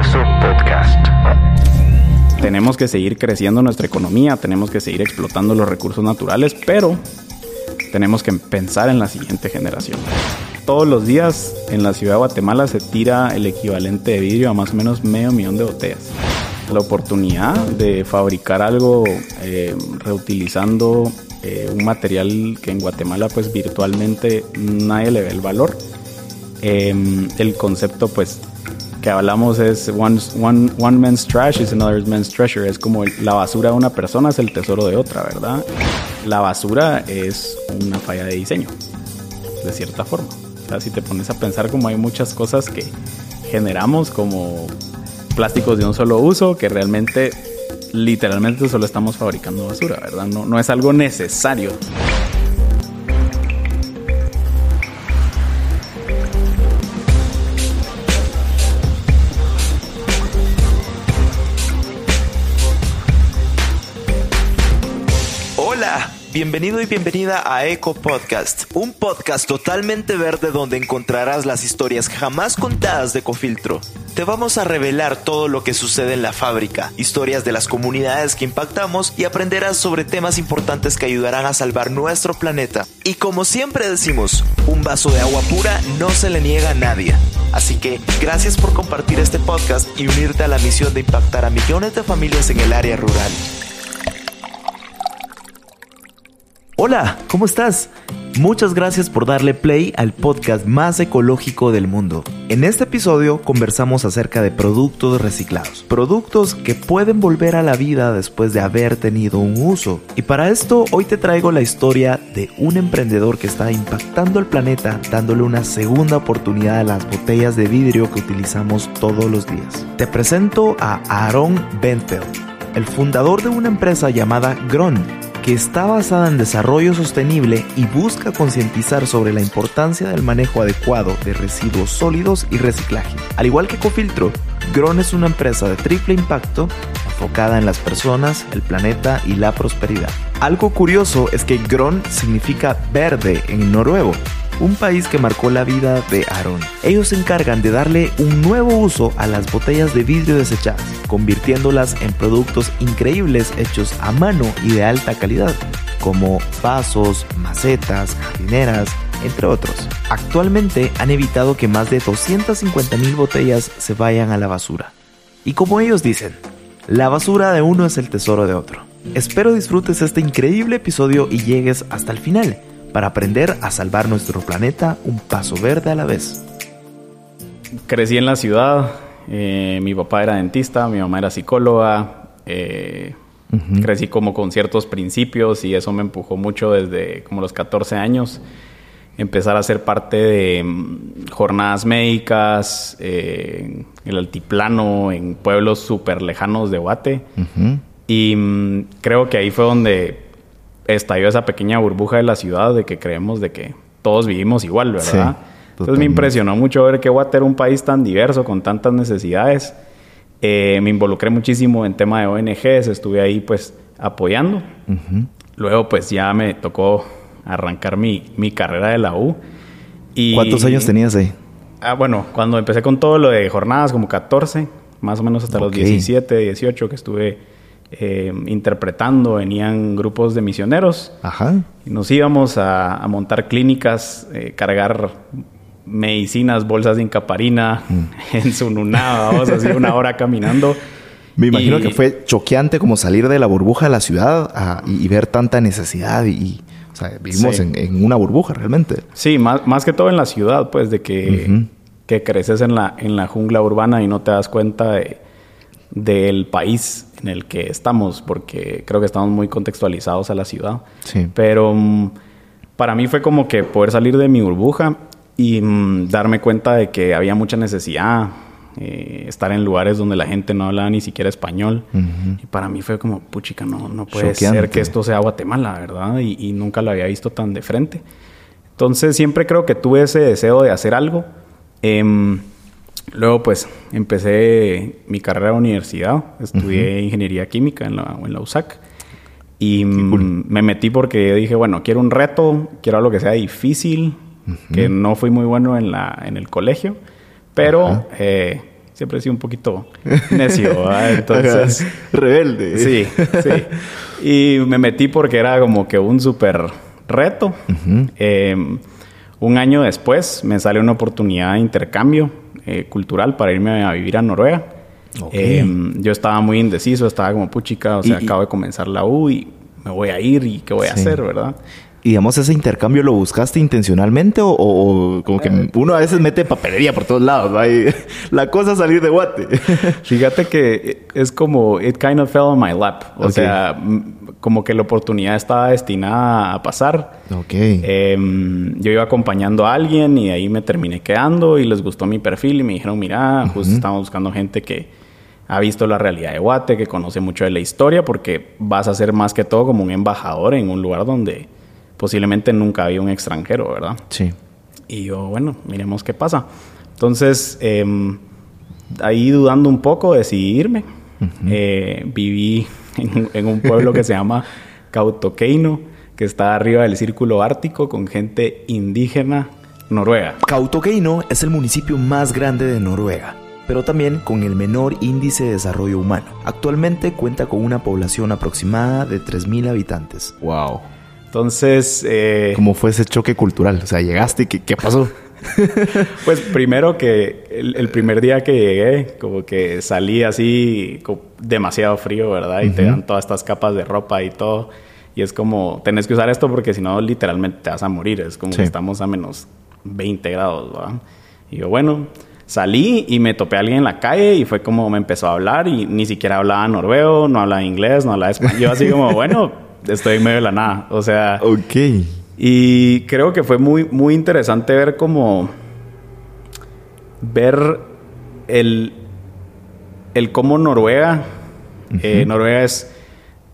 Universo Podcast. Tenemos que seguir creciendo nuestra economía, tenemos que seguir explotando los recursos naturales, pero tenemos que pensar en la siguiente generación. Todos los días en la ciudad de Guatemala se tira el equivalente de vidrio a más o menos medio millón de botellas. La oportunidad de fabricar algo eh, reutilizando eh, un material que en Guatemala pues virtualmente nadie le ve el valor. Em, el concepto pues que hablamos es one, one, one man's trash is another man's treasure. Es como la basura de una persona es el tesoro de otra, ¿verdad? La basura es una falla de diseño, de cierta forma. O sea, si te pones a pensar como hay muchas cosas que generamos como plásticos de un solo uso que realmente, literalmente solo estamos fabricando basura, ¿verdad? No, no es algo necesario. Bienvenido y bienvenida a Eco Podcast, un podcast totalmente verde donde encontrarás las historias jamás contadas de Cofiltro. Te vamos a revelar todo lo que sucede en la fábrica, historias de las comunidades que impactamos y aprenderás sobre temas importantes que ayudarán a salvar nuestro planeta. Y como siempre decimos, un vaso de agua pura no se le niega a nadie. Así que gracias por compartir este podcast y unirte a la misión de impactar a millones de familias en el área rural. Hola, ¿cómo estás? Muchas gracias por darle play al podcast más ecológico del mundo. En este episodio conversamos acerca de productos reciclados, productos que pueden volver a la vida después de haber tenido un uso. Y para esto hoy te traigo la historia de un emprendedor que está impactando el planeta dándole una segunda oportunidad a las botellas de vidrio que utilizamos todos los días. Te presento a Aaron Benfeld, el fundador de una empresa llamada Gron que está basada en desarrollo sostenible y busca concientizar sobre la importancia del manejo adecuado de residuos sólidos y reciclaje. Al igual que Cofiltro, Gron es una empresa de triple impacto enfocada en las personas, el planeta y la prosperidad. Algo curioso es que Gron significa verde en noruego, un país que marcó la vida de Aaron. Ellos se encargan de darle un nuevo uso a las botellas de vidrio desechadas, convirtiéndolas en productos increíbles hechos a mano y de alta calidad, como vasos, macetas, jardineras, entre otros. Actualmente han evitado que más de 250.000 botellas se vayan a la basura. Y como ellos dicen, la basura de uno es el tesoro de otro. Espero disfrutes este increíble episodio y llegues hasta el final para aprender a salvar nuestro planeta un paso verde a la vez. Crecí en la ciudad, eh, mi papá era dentista, mi mamá era psicóloga, eh, crecí como con ciertos principios y eso me empujó mucho desde como los 14 años empezar a ser parte de mm, jornadas médicas, eh, el altiplano, en pueblos súper lejanos de Guate. Y mm, creo que ahí fue donde estalló esa pequeña burbuja de la ciudad de que creemos de que todos vivimos igual, ¿verdad? Entonces me impresionó mucho ver que Guate era un país tan diverso, con tantas necesidades. Eh, me involucré muchísimo en tema de ONGs, estuve ahí pues apoyando. Luego pues ya me tocó arrancar mi, mi carrera de la U. Y, ¿Cuántos años tenías ahí? Ah, bueno, cuando empecé con todo lo de jornadas, como 14, más o menos hasta los 17, 18 que estuve eh, interpretando, venían grupos de misioneros. Ajá. Y nos íbamos a, montar clínicas, eh, cargar medicinas, bolsas de incaparina mm. en Sununá, vamos así una hora caminando. Me imagino que fue choqueante como salir de la burbuja de la ciudad y, ver tanta necesidad y, o sea, vivimos en, una burbuja realmente. Sí, más, más que todo en la ciudad, pues, de que, que creces en la, en la jungla urbana y no te das cuenta de, del país en el que estamos, porque creo que estamos muy contextualizados a la ciudad. Sí. Pero mm, para mí fue como que poder salir de mi burbuja y mm, darme cuenta de que había mucha necesidad, eh, estar en lugares donde la gente no hablaba ni siquiera español. Y para mí fue como, puchica, no, no puede ser que esto sea Guatemala, ¿verdad? Y, nunca lo había visto tan de frente. Entonces siempre creo que tuve ese deseo de hacer algo. Em, Luego, pues, empecé mi carrera de universidad. Estudié ingeniería química en la, en la USAC. Y me metí porque dije, bueno, quiero un reto, quiero algo que sea difícil, que no fui muy bueno en, la, en el colegio, pero siempre he sido un poquito necio, ¿verdad? Entonces... Rebelde. Sí, sí. Y me metí porque era como que un súper reto. Em, un año después me sale una oportunidad de intercambio eh, cultural para irme a vivir a Noruega. Em, yo estaba muy indeciso, estaba como puchica, o sea, acabo de comenzar la U y me voy a ir y qué voy a hacer, ¿verdad? Y digamos, ese intercambio lo buscaste intencionalmente o, como que eh. uno a veces mete papelería por todos lados, ¿va? la cosa es salir de guate. Fíjate que es como, it kind of fell on my lap. O sea, como que la oportunidad estaba destinada a pasar. Ok. Em, yo iba acompañando a alguien y ahí me terminé quedando y les gustó mi perfil y me dijeron, mira, justo estamos buscando gente que ha visto la realidad de Guate, que conoce mucho de la historia, porque vas a ser más que todo como un embajador en un lugar donde posiblemente nunca había un extranjero, ¿verdad? Sí. Y yo, bueno, miremos qué pasa. Entonces, em, ahí dudando un poco, decidí irme. Eh, viví en, un pueblo que se llama Cautoqueino, que está arriba del círculo ártico con gente indígena noruega. Cautoqueino es el municipio más grande de Noruega pero también con el menor índice de desarrollo humano. Actualmente cuenta con una población aproximada de 3.000 habitantes. ¡Wow! Entonces... Eh, ¿Cómo fue ese choque cultural? O sea, llegaste y ¿qué, pasó? pues primero que el, primer día que llegué, como que salí así demasiado frío, ¿verdad? Y te dan todas estas capas de ropa y todo. Y es como, tenés que usar esto porque si no, literalmente te vas a morir. Es como que estamos a menos 20 grados, ¿verdad? Y yo, bueno, salí y me topé a alguien en la calle y fue como me empezó a hablar y ni siquiera hablaba noruego, no hablaba inglés, no hablaba español. Yo así como, bueno estoy en medio de la nada. O sea. Ok. Y creo que fue muy, muy interesante ver como. Ver el. El cómo Noruega. Eh, Noruega es.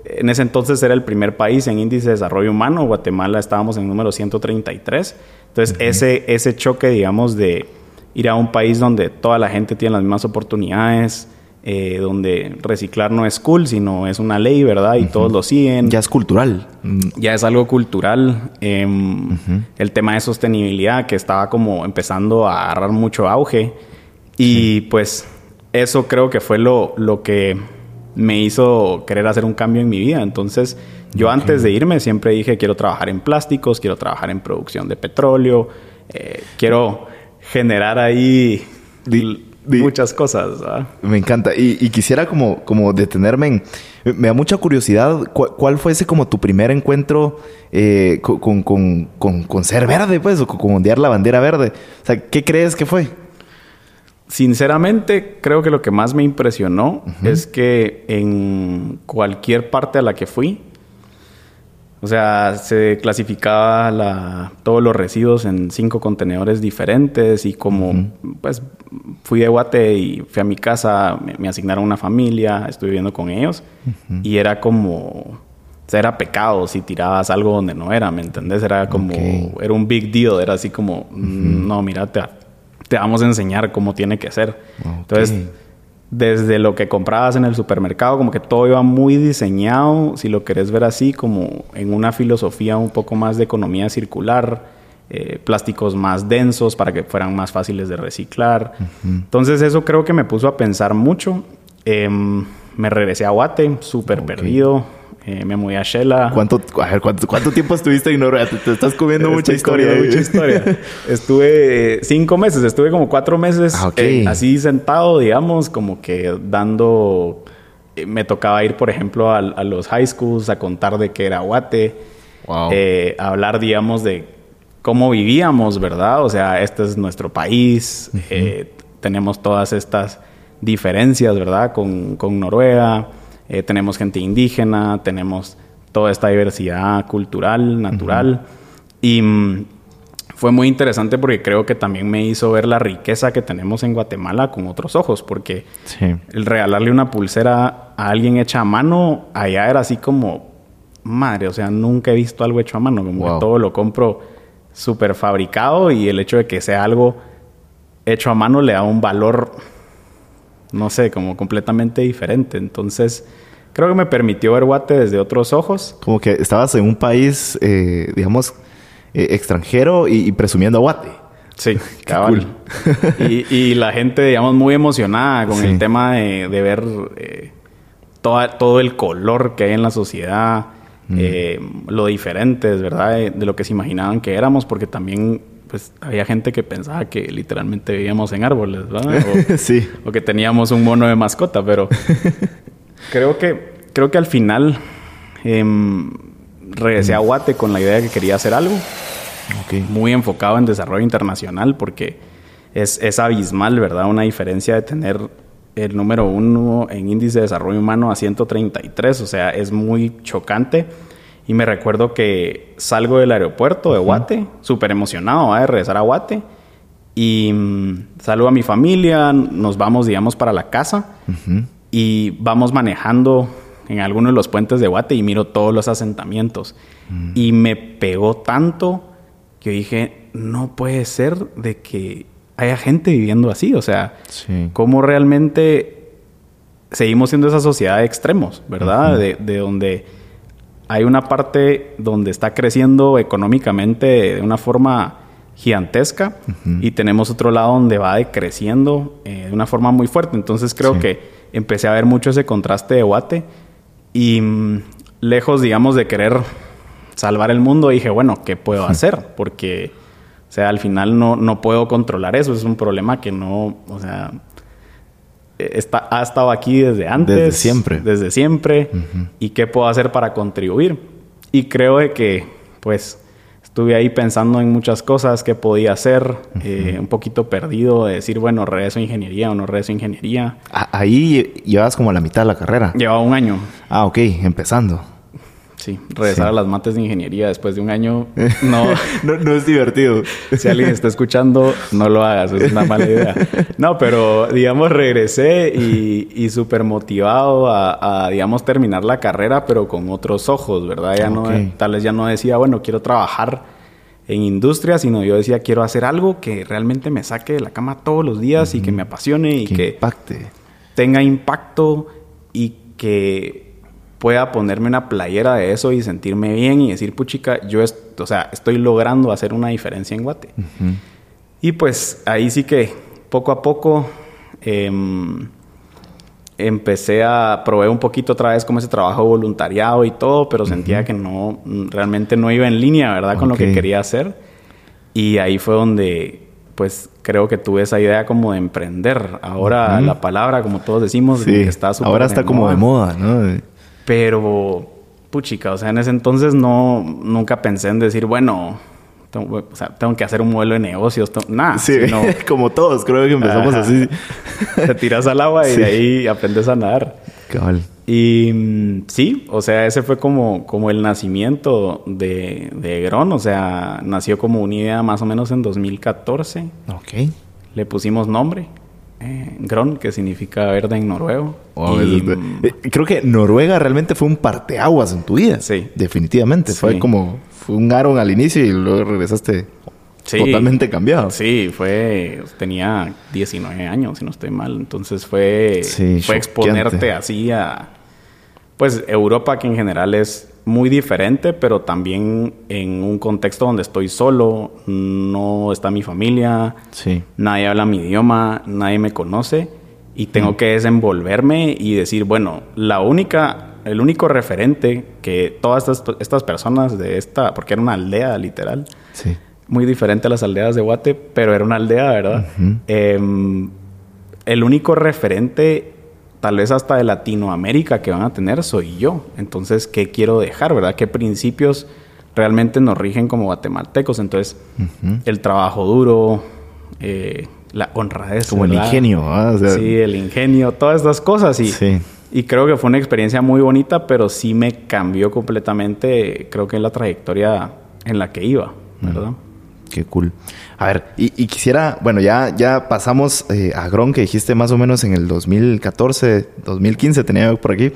En ese entonces era el primer país en índice de desarrollo humano. Guatemala estábamos en el número 133. Entonces, ese, ese choque, digamos, de ir a un país donde toda la gente tiene las mismas oportunidades, eh, donde reciclar no es cool, sino es una ley, ¿verdad? Y todos lo siguen. Ya es cultural. Mm, ya es algo cultural. Em, el tema de sostenibilidad que estaba como empezando a agarrar mucho auge. Y pues eso creo que fue lo, lo que me hizo querer hacer un cambio en mi vida. Entonces, yo antes de irme siempre dije, quiero trabajar en plásticos, quiero trabajar en producción de petróleo, eh, quiero generar ahí muchas cosas. Me encanta. Y, quisiera como, como detenerme en... Me da mucha curiosidad, ¿cuál, fue ese como tu primer encuentro eh, con, con, ser verde, pues, o con ondear la bandera verde? O sea, ¿qué crees que fue? Sinceramente, creo que lo que más me impresionó es que en cualquier parte a la que fui, o sea, se clasificaba la, todos los residuos en cinco contenedores diferentes y como pues fui de Guate y fui a mi casa, me, asignaron una familia, estuve viviendo con ellos y era como, o sea, era pecado si tirabas algo donde no era, ¿me entendés? Era como, era un big deal, era así como, no, mira, te, vamos a enseñar cómo tiene que ser. Entonces desde lo que comprabas en el supermercado, como que todo iba muy diseñado, si lo querés ver así, como en una filosofía un poco más de economía circular, eh, plásticos más densos para que fueran más fáciles de reciclar. Entonces eso creo que me puso a pensar mucho. Em, me regresé a Guate, súper perdido. Eh, me mudé a Shela. ¿Cuánto, ¿cuánto, tiempo estuviste en Noruega? Te, estás comiendo mucha historia. Mucha historia. estuve eh, cinco meses, estuve como cuatro meses ah, eh, así sentado, digamos, como que dando... me tocaba ir, por ejemplo, a, los high schools a contar de qué era Guate. Wow. hablar, digamos, de cómo vivíamos, ¿verdad? O sea, este es nuestro país. tenemos todas estas diferencias, ¿verdad? Con, con Noruega. Eh, tenemos gente indígena, tenemos toda esta diversidad cultural, natural. Y mm, fue muy interesante porque creo que también me hizo ver la riqueza que tenemos en Guatemala con otros ojos, porque el regalarle una pulsera a alguien hecha a mano, allá era así como, madre, o sea, nunca he visto algo hecho a mano, como que todo lo compro súper fabricado y el hecho de que sea algo hecho a mano le da un valor no sé, como completamente diferente. Entonces, creo que me permitió ver Guate desde otros ojos. Como que estabas en un país, eh, digamos, eh, extranjero y, presumiendo a Guate. Sí, cabal. y, y, la gente, digamos, muy emocionada con el tema de, de ver eh, todo el color que hay en la sociedad, mm. eh, lo diferentes, ¿verdad? De, de, lo que se imaginaban que éramos, porque también pues había gente que pensaba que literalmente vivíamos en árboles, ¿verdad? O, sí. O que teníamos un mono de mascota, pero creo que creo que al final eh, regresé a Guate con la idea de que quería hacer algo. Muy enfocado en desarrollo internacional porque es, es abismal, ¿verdad? Una diferencia de tener el número uno en índice de desarrollo humano a 133, o sea, es muy chocante y me recuerdo que salgo del aeropuerto de Guate, súper emocionado de regresar a Guate. Y mm, salgo a mi familia, nos vamos, digamos, para la casa. Y vamos manejando en alguno de los puentes de Guate y miro todos los asentamientos. Mm. Y me pegó tanto que dije, no puede ser de que haya gente viviendo así. O sea, cómo realmente seguimos siendo esa sociedad de extremos, ¿verdad? de, de donde hay una parte donde está creciendo económicamente de una forma gigantesca y tenemos otro lado donde va decreciendo eh, de una forma muy fuerte. Entonces creo que empecé a ver mucho ese contraste de Guate y mm, lejos, digamos, de querer salvar el mundo, dije, bueno, ¿qué puedo hacer? Porque, o sea, al final no, no puedo controlar eso, es un problema que no, o sea, está, ha estado aquí desde antes. Desde siempre. Desde siempre. ¿Y qué puedo hacer para contribuir? Y creo de que, pues, estuve ahí pensando en muchas cosas que podía hacer, eh, un poquito perdido de decir, bueno, regreso a ingeniería o no regreso a ingeniería. Ahí llevas como la mitad de la carrera. Llevaba un año. Ah, ok, empezando. Sí, regresar a las mates de ingeniería después de un año no, no, es divertido. Si alguien está escuchando, no lo hagas, es una mala idea. No, pero digamos, regresé y, y súper motivado a, digamos, terminar la carrera, pero con otros ojos, ¿verdad? Ya no, tal vez ya no decía, bueno, quiero trabajar en industria, sino yo decía, quiero hacer algo que realmente me saque de la cama todos los días y que me apasione y que, impacte. tenga impacto y que pueda ponerme una playera de eso y sentirme bien y decir, puchica, yo o sea, estoy logrando hacer una diferencia en Guate. Y pues ahí sí que poco a poco em, empecé a probar un poquito otra vez como ese trabajo voluntariado y todo, pero sentía que no, realmente no iba en línea, ¿verdad? Con lo que quería hacer. Y ahí fue donde, pues, creo que tuve esa idea como de emprender. Ahora la palabra, como todos decimos, está Ahora está como de moda, ¿no? Pero, puchica, o sea, en ese entonces no, nunca pensé en decir, bueno, tengo, o sea, tengo que hacer un modelo de negocios, nada. Sí, como todos, creo que empezamos así. Te tiras al agua y de ahí aprendes a nadar. Cabal. Y sí, o sea, ese fue como, como el nacimiento de, de Gron, o sea, nació como una idea más o menos en 2014. Ok. Le pusimos nombre, eh, Gron, que significa verde en noruego. Eh, creo que Noruega realmente fue un parteaguas en tu vida. Sí. Definitivamente. Fue como fue un Aaron al inicio y luego regresaste totalmente cambiado. Sí, fue. Tenía 19 años, si no estoy mal. Entonces fue. fue exponerte así a. Pues Europa, que en general es muy diferente, pero también en un contexto donde estoy solo, no está mi familia, sí. nadie habla mi idioma, nadie me conoce y tengo mm. que desenvolverme y decir, bueno, la única, el único referente que todas estas, estas personas de esta, porque era una aldea literal, sí. muy diferente a las aldeas de Guate, pero era una aldea, ¿verdad? Em, el único referente tal vez hasta de Latinoamérica que van a tener soy yo. Entonces, ¿qué quiero dejar, verdad? ¿Qué principios realmente nos rigen como guatemaltecos? Entonces, el trabajo duro, eh, la honradez. Como el ingenio, ¿ah? sí, el ingenio, todas estas cosas. Y, y creo que fue una experiencia muy bonita, pero sí me cambió completamente, creo que en la trayectoria en la que iba, ¿verdad? Qué cool. A ver, y, quisiera, bueno, ya, ya pasamos eh, a Gron, que dijiste más o menos en el 2014, 2015, tenía por aquí,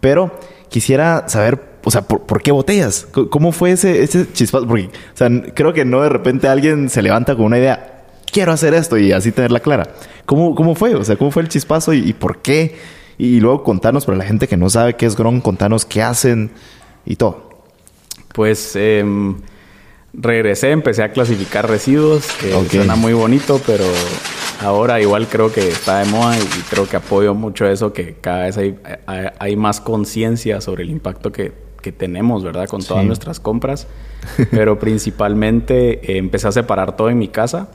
pero quisiera saber, o sea, ¿por, qué botellas? ¿Cómo fue ese, ese chispazo? Porque, o sea, creo que no de repente alguien se levanta con una idea, quiero hacer esto y así tenerla clara. ¿Cómo, cómo fue? O sea, ¿cómo fue el chispazo y, por qué? Y, luego contanos, para la gente que no sabe qué es Gron, contanos qué hacen y todo. Pues... Eh regresé, empecé a clasificar residuos, que suena muy bonito, pero ahora igual creo que está de moda y, creo que apoyo mucho eso, que cada vez hay, hay, más conciencia sobre el impacto que, que, tenemos, ¿verdad? Con todas nuestras compras. Pero principalmente eh, empecé a separar todo en mi casa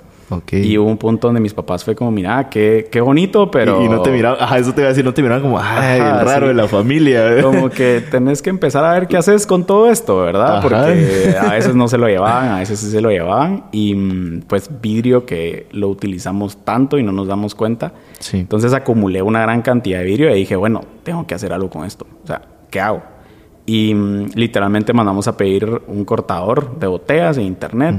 y hubo un punto donde mis papás fue como, mira, qué, qué bonito, pero... Y, no te miraban, ajá, eso te iba a decir, no te miraban como, ay, el raro de la familia. Como que tenés que empezar a ver qué haces con todo esto, ¿verdad? Porque a veces no se lo llevaban, a veces sí se lo llevaban. Y mm, pues vidrio que lo utilizamos tanto y no nos damos cuenta. Sí. Entonces acumulé una gran cantidad de vidrio y dije, bueno, tengo que hacer algo con esto. O sea, ¿qué hago? Y mm, literalmente mandamos a pedir un cortador de botellas en internet.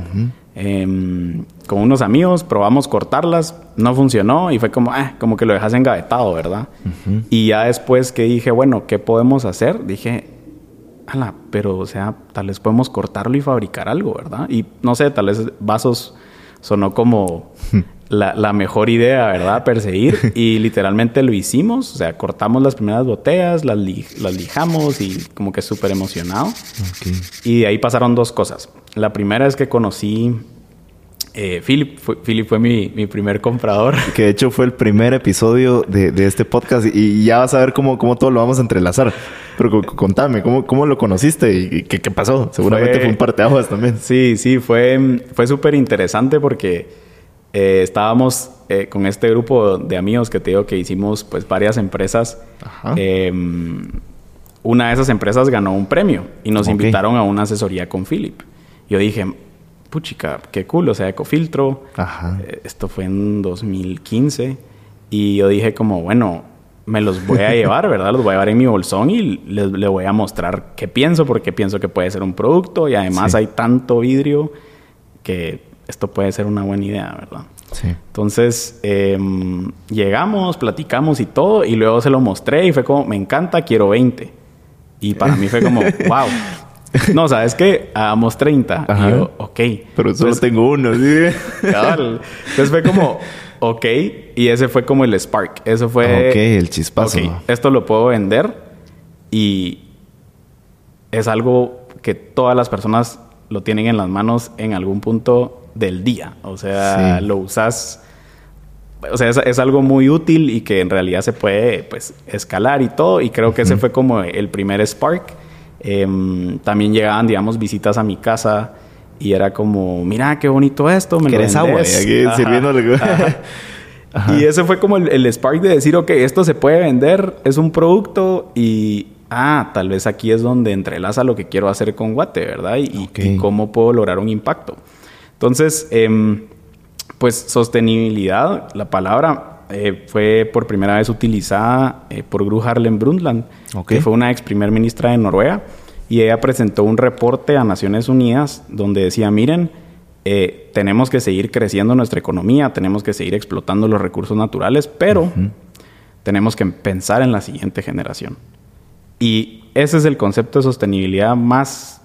Em, con unos amigos, probamos cortarlas, no funcionó y fue como, ah, como que lo dejas engavetado, ¿verdad? Y ya después que dije, bueno, ¿qué podemos hacer? Dije, ala, pero o sea, tal vez podemos cortarlo y fabricar algo, ¿verdad? Y no sé, tal vez vasos sonó como la, mejor idea, ¿verdad? Perseguir. Y literalmente lo hicimos. O sea, cortamos las primeras botellas, las, las lijamos y como que súper emocionado. Y de ahí pasaron dos cosas. La primera es que conocí eh, Philip, fue, Philip fue mi, primer comprador. Que de hecho fue el primer episodio de, este podcast y ya vas a ver cómo, cómo todo lo vamos a entrelazar. Pero contame, ¿cómo, cómo lo conociste y qué, qué pasó? Seguramente fue, un parteaguas también. Sí, sí, fue, fue súper interesante porque eh, estábamos eh, con este grupo de amigos que te digo que hicimos pues varias empresas. Em, una de esas empresas ganó un premio y nos invitaron a una asesoría con Philip. Yo dije, puchica, qué cool, o sea, Ecofiltro. Ajá. Eh, esto fue en 2015. Y yo dije como, bueno, me los voy a llevar, ¿verdad? Los voy a llevar en mi bolsón y les, voy a mostrar qué pienso, porque pienso que puede ser un producto y además hay tanto vidrio que esto puede ser una buena idea, ¿verdad? Sí. Entonces, em, llegamos, platicamos y todo, y luego se lo mostré y fue como, me encanta, quiero 20. Y para mí fue como, wow. No, ¿sabes qué? Hagamos 30. Y yo, ok. Pero solo tengo uno, ¿sí? Entonces fue como, ok. Y ese fue como el spark. Eso fue... Ok, el chispazo. esto lo puedo vender y es algo que todas las personas lo tienen en las manos en algún punto del día. O sea, lo usas... O sea, es, algo muy útil y que en realidad se puede, pues, escalar y todo. Y creo que ese fue como el primer spark Em, también llegaban, digamos, visitas a mi casa y era como, mira, qué bonito esto, me lo agua aquí Y ese fue como el, spark de decir, ok, esto se puede vender, es un producto y, ah, tal vez aquí es donde entrelaza lo que quiero hacer con Guate, ¿verdad? Y, cómo puedo lograr un impacto. Entonces, em, pues sostenibilidad, la palabra eh, fue por primera vez utilizada eh, por Gru Harlem Brundtland, que fue una ex primer ministra de Noruega, y ella presentó un reporte a Naciones Unidas donde decía, miren, eh, tenemos que seguir creciendo nuestra economía, tenemos que seguir explotando los recursos naturales, pero tenemos que pensar en la siguiente generación. Y ese es el concepto de sostenibilidad más...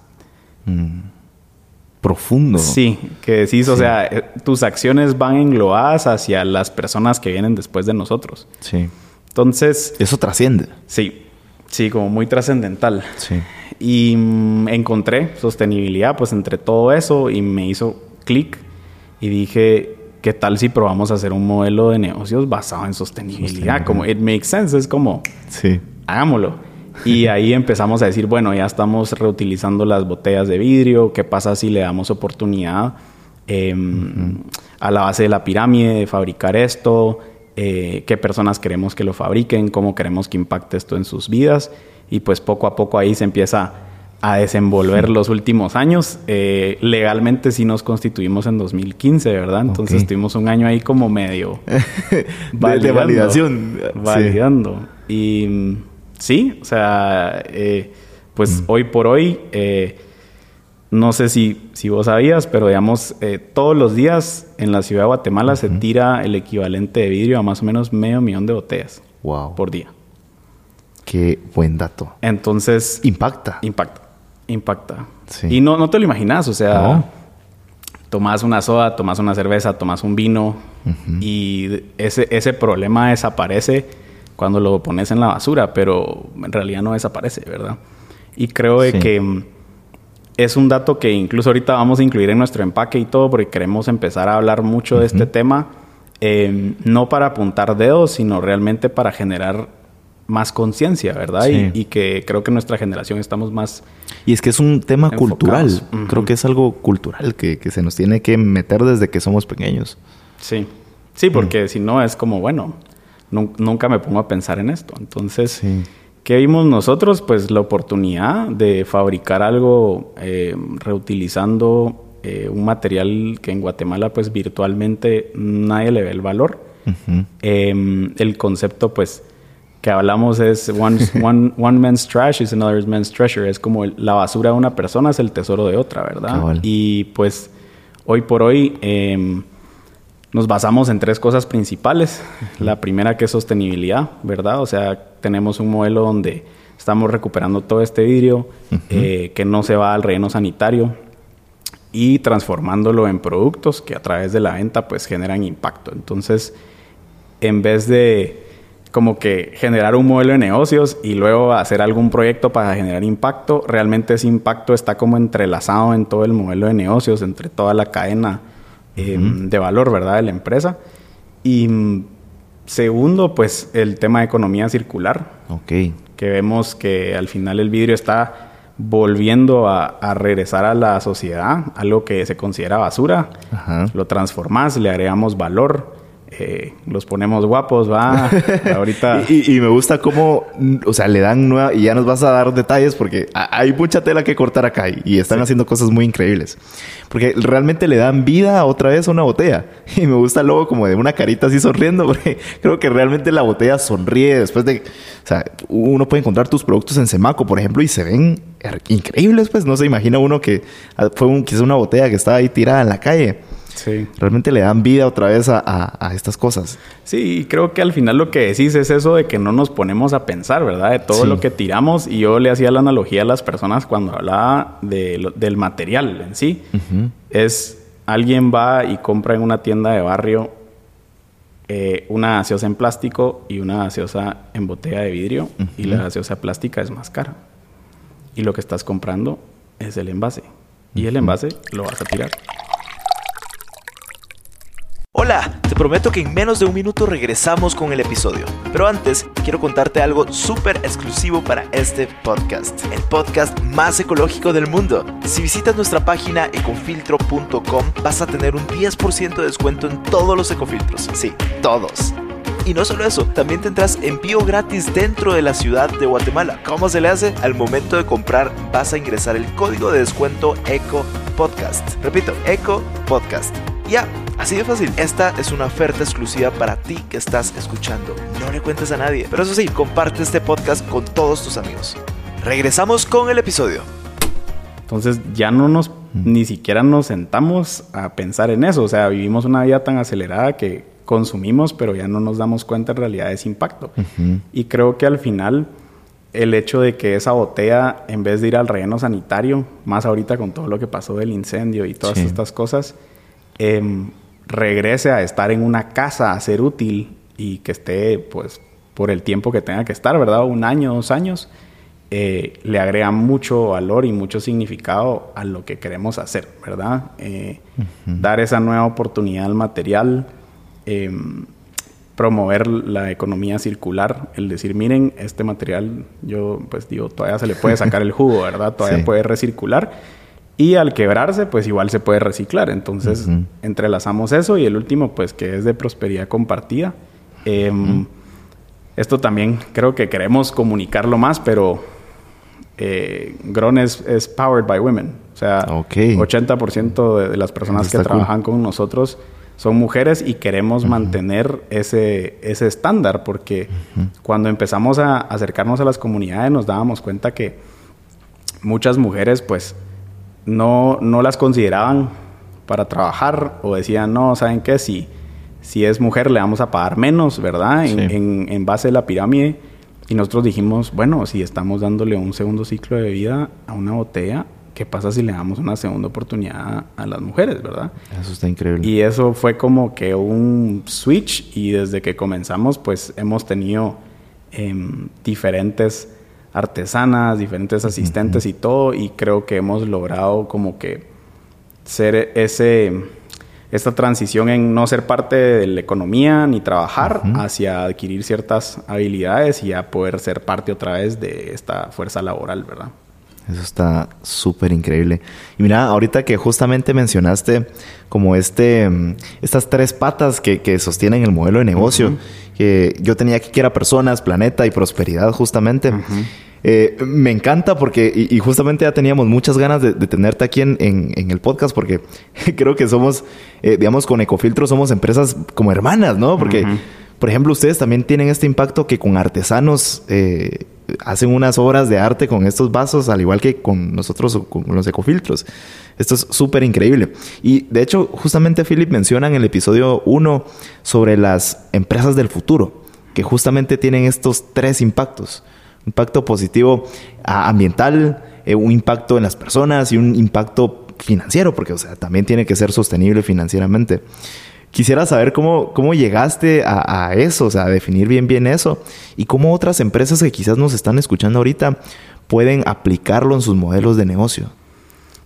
Mm profundo. Sí, que decís, o sea, eh, tus acciones van englobadas hacia las personas que vienen después de nosotros. Sí. Entonces... Eso trasciende. Sí, sí, como muy trascendental. Sí. Y mm, encontré sostenibilidad, pues entre todo eso, y me hizo clic y dije, ¿qué tal si probamos a hacer un modelo de negocios basado en sostenibilidad? sostenibilidad. Como, it makes sense, es como, sí. hagámoslo. Y ahí empezamos a decir, bueno, ya estamos reutilizando las botellas de vidrio, ¿qué pasa si le damos oportunidad em, a la base de la pirámide de fabricar esto? Eh, ¿Qué personas queremos que lo fabriquen? ¿Cómo queremos que impacte esto en sus vidas? Y pues poco a poco ahí se empieza a desenvolver los últimos años. Eh, legalmente sí nos constituimos en 2015, ¿verdad? Entonces tuvimos un año ahí como medio... de, validación. Validando. Y sí, o sea, eh, pues mm. hoy por hoy, eh, no sé si, si vos sabías, pero digamos, eh, todos los días en la ciudad de Guatemala se tira el equivalente de vidrio a más o menos medio millón de botellas wow. por día. Qué buen dato. Entonces... Impacta. Impacta. Impacta. Y no, no te lo imaginas, o sea... Tomas una soda, tomas una cerveza, tomas un vino y ese, ese problema desaparece cuando lo pones en la basura, pero en realidad no desaparece, ¿verdad? Y creo que mm, es un dato que incluso ahorita vamos a incluir en nuestro empaque y todo porque queremos empezar a hablar mucho de este tema, eh, no para apuntar dedos, sino realmente para generar más conciencia, ¿verdad? Y, que creo que nuestra generación estamos más... Y es que es un tema cultural, creo que es algo cultural que, se nos tiene que meter desde que somos pequeños. Sí, sí, porque si no es como, bueno, nunca me pongo a pensar en esto. Entonces... ¿Qué vimos nosotros? Pues la oportunidad de fabricar algo eh, reutilizando eh, un material que en Guatemala pues virtualmente nadie le ve el valor. Em, el concepto pues que hablamos es one, one, one, man's trash is another man's treasure. Es como la basura de una persona es el tesoro de otra, ¿verdad? Y pues hoy por hoy em, nos basamos en tres cosas principales. La primera que es sostenibilidad, ¿verdad? O sea, tenemos un modelo donde estamos recuperando todo este vidrio eh, que no se va al relleno sanitario y transformándolo en productos que a través de la venta pues generan impacto. Entonces, en vez de como que generar un modelo de negocios y luego hacer algún proyecto para generar impacto, realmente ese impacto está como entrelazado en todo el modelo de negocios, entre toda la cadena Em, de valor, ¿verdad?, de la empresa. Y mm, segundo, pues el tema de economía circular. Ok. Que vemos que al final el vidrio está volviendo a, regresar a la sociedad, algo que se considera basura. Lo transformas, le agregamos valor eh, los ponemos guapos, va. Ahorita. y, me gusta cómo, o sea, le dan nueva. Y ya nos vas a dar detalles porque hay mucha tela que cortar acá y, están haciendo cosas muy increíbles. Porque realmente le dan vida otra vez a una botella. Y me gusta luego como de una carita así sonriendo, porque creo que realmente la botella sonríe después de. O sea, uno puede encontrar tus productos en Semaco, por ejemplo, y se ven increíbles, pues no se imagina uno que fue un, quizás una botella que estaba ahí tirada en la calle. Sí. Realmente le dan vida otra vez a, estas cosas. Sí, creo que al final lo que decís es eso de que no nos ponemos a pensar, ¿verdad? De todo lo que tiramos. Y yo le hacía la analogía a las personas cuando hablaba del material en sí. Es alguien va y compra en una tienda de barrio eh, una gaseosa en plástico y una gaseosa en botella de vidrio. Y la gaseosa plástica es más cara. Y lo que estás comprando es el envase. Y el envase lo vas a tirar. Hola, te prometo que en menos de un minuto regresamos con el episodio. Pero antes, quiero contarte algo súper exclusivo para este podcast, el podcast más ecológico del mundo. Si visitas nuestra página ecofiltro.com, vas a tener un 10% de descuento en todos los ecofiltros. Sí, todos. Y no solo eso, también tendrás envío gratis dentro de la ciudad de Guatemala. ¿Cómo se le hace? Al momento de comprar vas a ingresar el código de descuento ECO Podcast. Repito, ECO Podcast. Ya, así de fácil. Esta es una oferta exclusiva para ti que estás escuchando. No le cuentes a nadie. Pero eso sí, comparte este podcast con todos tus amigos. Regresamos con el episodio. Entonces ya no nos, ni siquiera nos sentamos a pensar en eso. O sea, vivimos una vida tan acelerada que consumimos, pero ya no nos damos cuenta en realidad de ese impacto. Y creo que al final el hecho de que esa botella, en vez de ir al relleno sanitario, más ahorita con todo lo que pasó del incendio y todas estas cosas, Em, regrese a estar en una casa, a ser útil y que esté, pues, por el tiempo que tenga que estar, ¿verdad? Un año, dos años, eh, le agrega mucho valor y mucho significado a lo que queremos hacer, ¿verdad? Eh, dar esa nueva oportunidad al material, em, promover la economía circular, el decir, miren, este material, yo pues digo, todavía se le puede sacar el jugo, ¿verdad? Todavía puede recircular y al quebrarse, pues igual se puede reciclar. Entonces, entrelazamos eso y el último, pues que es de prosperidad compartida. Em, esto también creo que queremos comunicarlo más, pero eh, Gron es, powered by women. O sea, 80% de, las personas que trabajan con nosotros son mujeres y queremos mantener ese, ese estándar porque cuando empezamos a acercarnos a las comunidades nos dábamos cuenta que muchas mujeres pues no, no las consideraban para trabajar o decían, no, ¿saben qué? Si, si es mujer le vamos a pagar menos, ¿verdad? En, en, base a la pirámide. Y nosotros dijimos, bueno, si estamos dándole un segundo ciclo de vida a una botella, ¿qué pasa si le damos una segunda oportunidad a las mujeres, verdad? Eso está increíble. Y eso fue como que un switch y desde que comenzamos, pues hemos tenido em, diferentes artesanas, diferentes asistentes y todo, y creo que hemos logrado como que ser ese, esta transición en no ser parte de la economía ni trabajar hacia adquirir ciertas habilidades y a poder ser parte otra vez de esta fuerza laboral, ¿verdad? Eso está súper increíble. Y mira, ahorita que justamente mencionaste como este, mm, estas tres patas que, que sostienen el modelo de negocio, que yo tenía que era personas, planeta y prosperidad justamente. Eh, me encanta porque, y, justamente ya teníamos muchas ganas de, tenerte aquí en, en, el podcast porque creo que somos, eh, digamos, con Ecofiltro somos empresas como hermanas, ¿no? Porque, por ejemplo, ustedes también tienen este impacto que con artesanos eh, hacen unas obras de arte con estos vasos, al igual que con nosotros, con los ecofiltros. Esto es súper increíble. Y de hecho, justamente Philip menciona en el episodio 1 sobre las empresas del futuro, que justamente tienen estos tres impactos. Impacto positivo ambiental, eh, un impacto en las personas y un impacto financiero, porque o sea, también tiene que ser sostenible financieramente. Quisiera saber cómo, cómo llegaste a, eso, o sea, a definir bien bien eso y cómo otras empresas que quizás nos están escuchando ahorita pueden aplicarlo en sus modelos de negocio.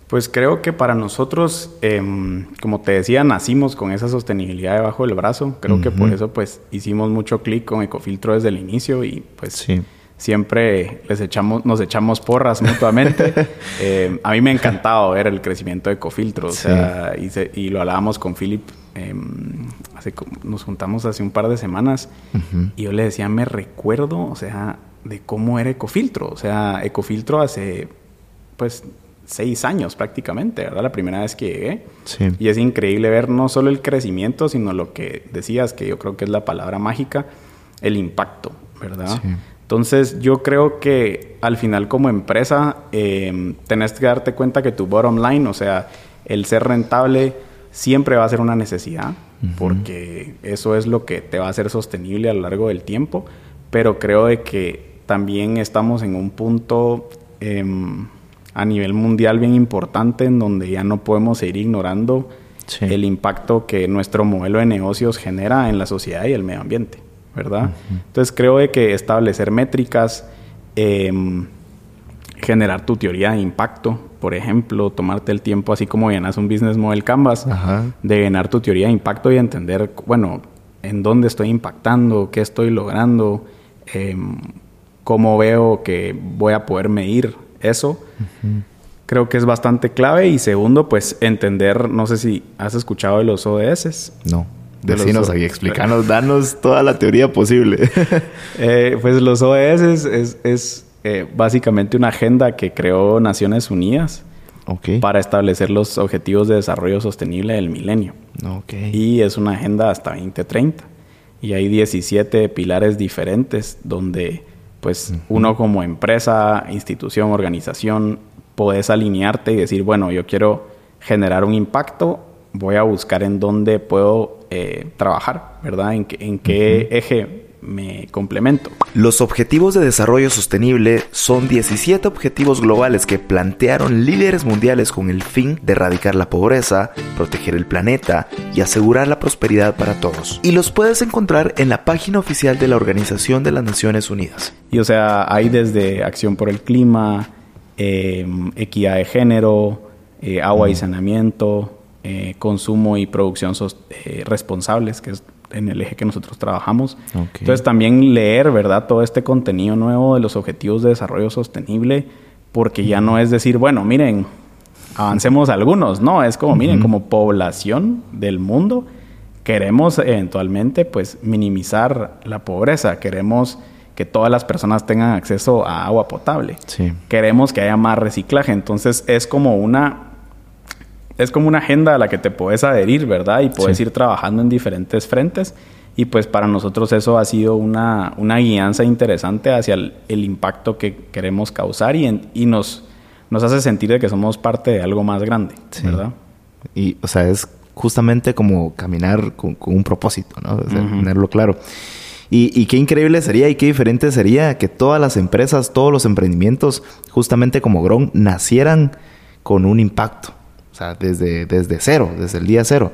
Pues creo que para nosotros, em, como te decía, nacimos con esa sostenibilidad debajo del brazo. Creo que por eso pues hicimos mucho clic con Ecofiltro desde el inicio y pues siempre les echamos, nos echamos porras mutuamente. Em, a mí me ha encantado ver el crecimiento de Ecofiltro. O sea, y, y, lo hablábamos con Philip Em, hace, nos juntamos hace un par de semanas y yo le decía, me recuerdo, o sea, de cómo era Ecofiltro. O sea, Ecofiltro hace, pues, seis años prácticamente, ¿verdad? La primera vez que llegué. Y es increíble ver no solo el crecimiento, sino lo que decías, que yo creo que es la palabra mágica, el impacto, ¿verdad? Entonces yo creo que al final como empresa eh, tenés que darte cuenta que tu bottom line, o sea, el ser rentable, siempre va a ser una necesidad, porque eso es lo que te va a hacer sostenible a lo largo del tiempo, pero creo de que también estamos en un punto em, a nivel mundial bien importante en donde ya no podemos seguir ignorando el impacto que nuestro modelo de negocios genera en la sociedad y el medio ambiente, ¿verdad? Entonces creo de que establecer métricas, em, generar tu teoría de impacto, por ejemplo, tomarte el tiempo, así como llenas un business model canvas, de llenar tu teoría de impacto y entender, bueno, en dónde estoy impactando, qué estoy logrando, em, cómo veo que voy a poder medir eso. Creo que es bastante clave. Y segundo, pues entender, no sé si has escuchado de los ODS. No. Decinos aquí, explícanos, danos toda la teoría posible. Eh, pues los ODS es eh, básicamente una agenda que creó Naciones Unidas para establecer los objetivos de desarrollo sostenible del milenio. Y es una agenda hasta 2030. Y hay 17 pilares diferentes donde pues uno como empresa, institución, organización, puedes alinearte y decir, bueno, yo quiero generar un impacto, voy a buscar en dónde puedo eh, trabajar, ¿verdad? En, en qué eje me complemento. Los Objetivos de Desarrollo Sostenible son 17 objetivos globales que plantearon líderes mundiales con el fin de erradicar la pobreza, proteger el planeta y asegurar la prosperidad para todos. Y los puedes encontrar en la página oficial de la Organización de las Naciones Unidas. Y o sea, hay desde acción por el clima, em, equidad de género, eh, agua y saneamiento, eh, consumo y producción eh, responsables, que es en el eje que nosotros trabajamos. Entonces también leer, ¿verdad? Todo este contenido nuevo de los objetivos de desarrollo sostenible, porque ya no es decir, bueno, miren, avancemos algunos, no, es como, miren, como población del mundo, queremos eventualmente pues minimizar la pobreza, queremos que todas las personas tengan acceso a agua potable. Queremos que haya más reciclaje, entonces es como una es como una agenda a la que te puedes adherir, ¿verdad? Y puedes ir trabajando en diferentes frentes. Y pues para nosotros eso ha sido una, una guianza interesante hacia el, impacto que queremos causar y, y nos, nos hace sentir de que somos parte de algo más grande, ¿verdad? Y, o sea, es justamente como caminar con, un propósito, ¿no? Tenerlo claro. Y, y, qué increíble sería y qué diferente sería que todas las empresas, todos los emprendimientos, justamente como Gron, nacieran con un impacto. O sea, desde, desde cero, desde el día cero,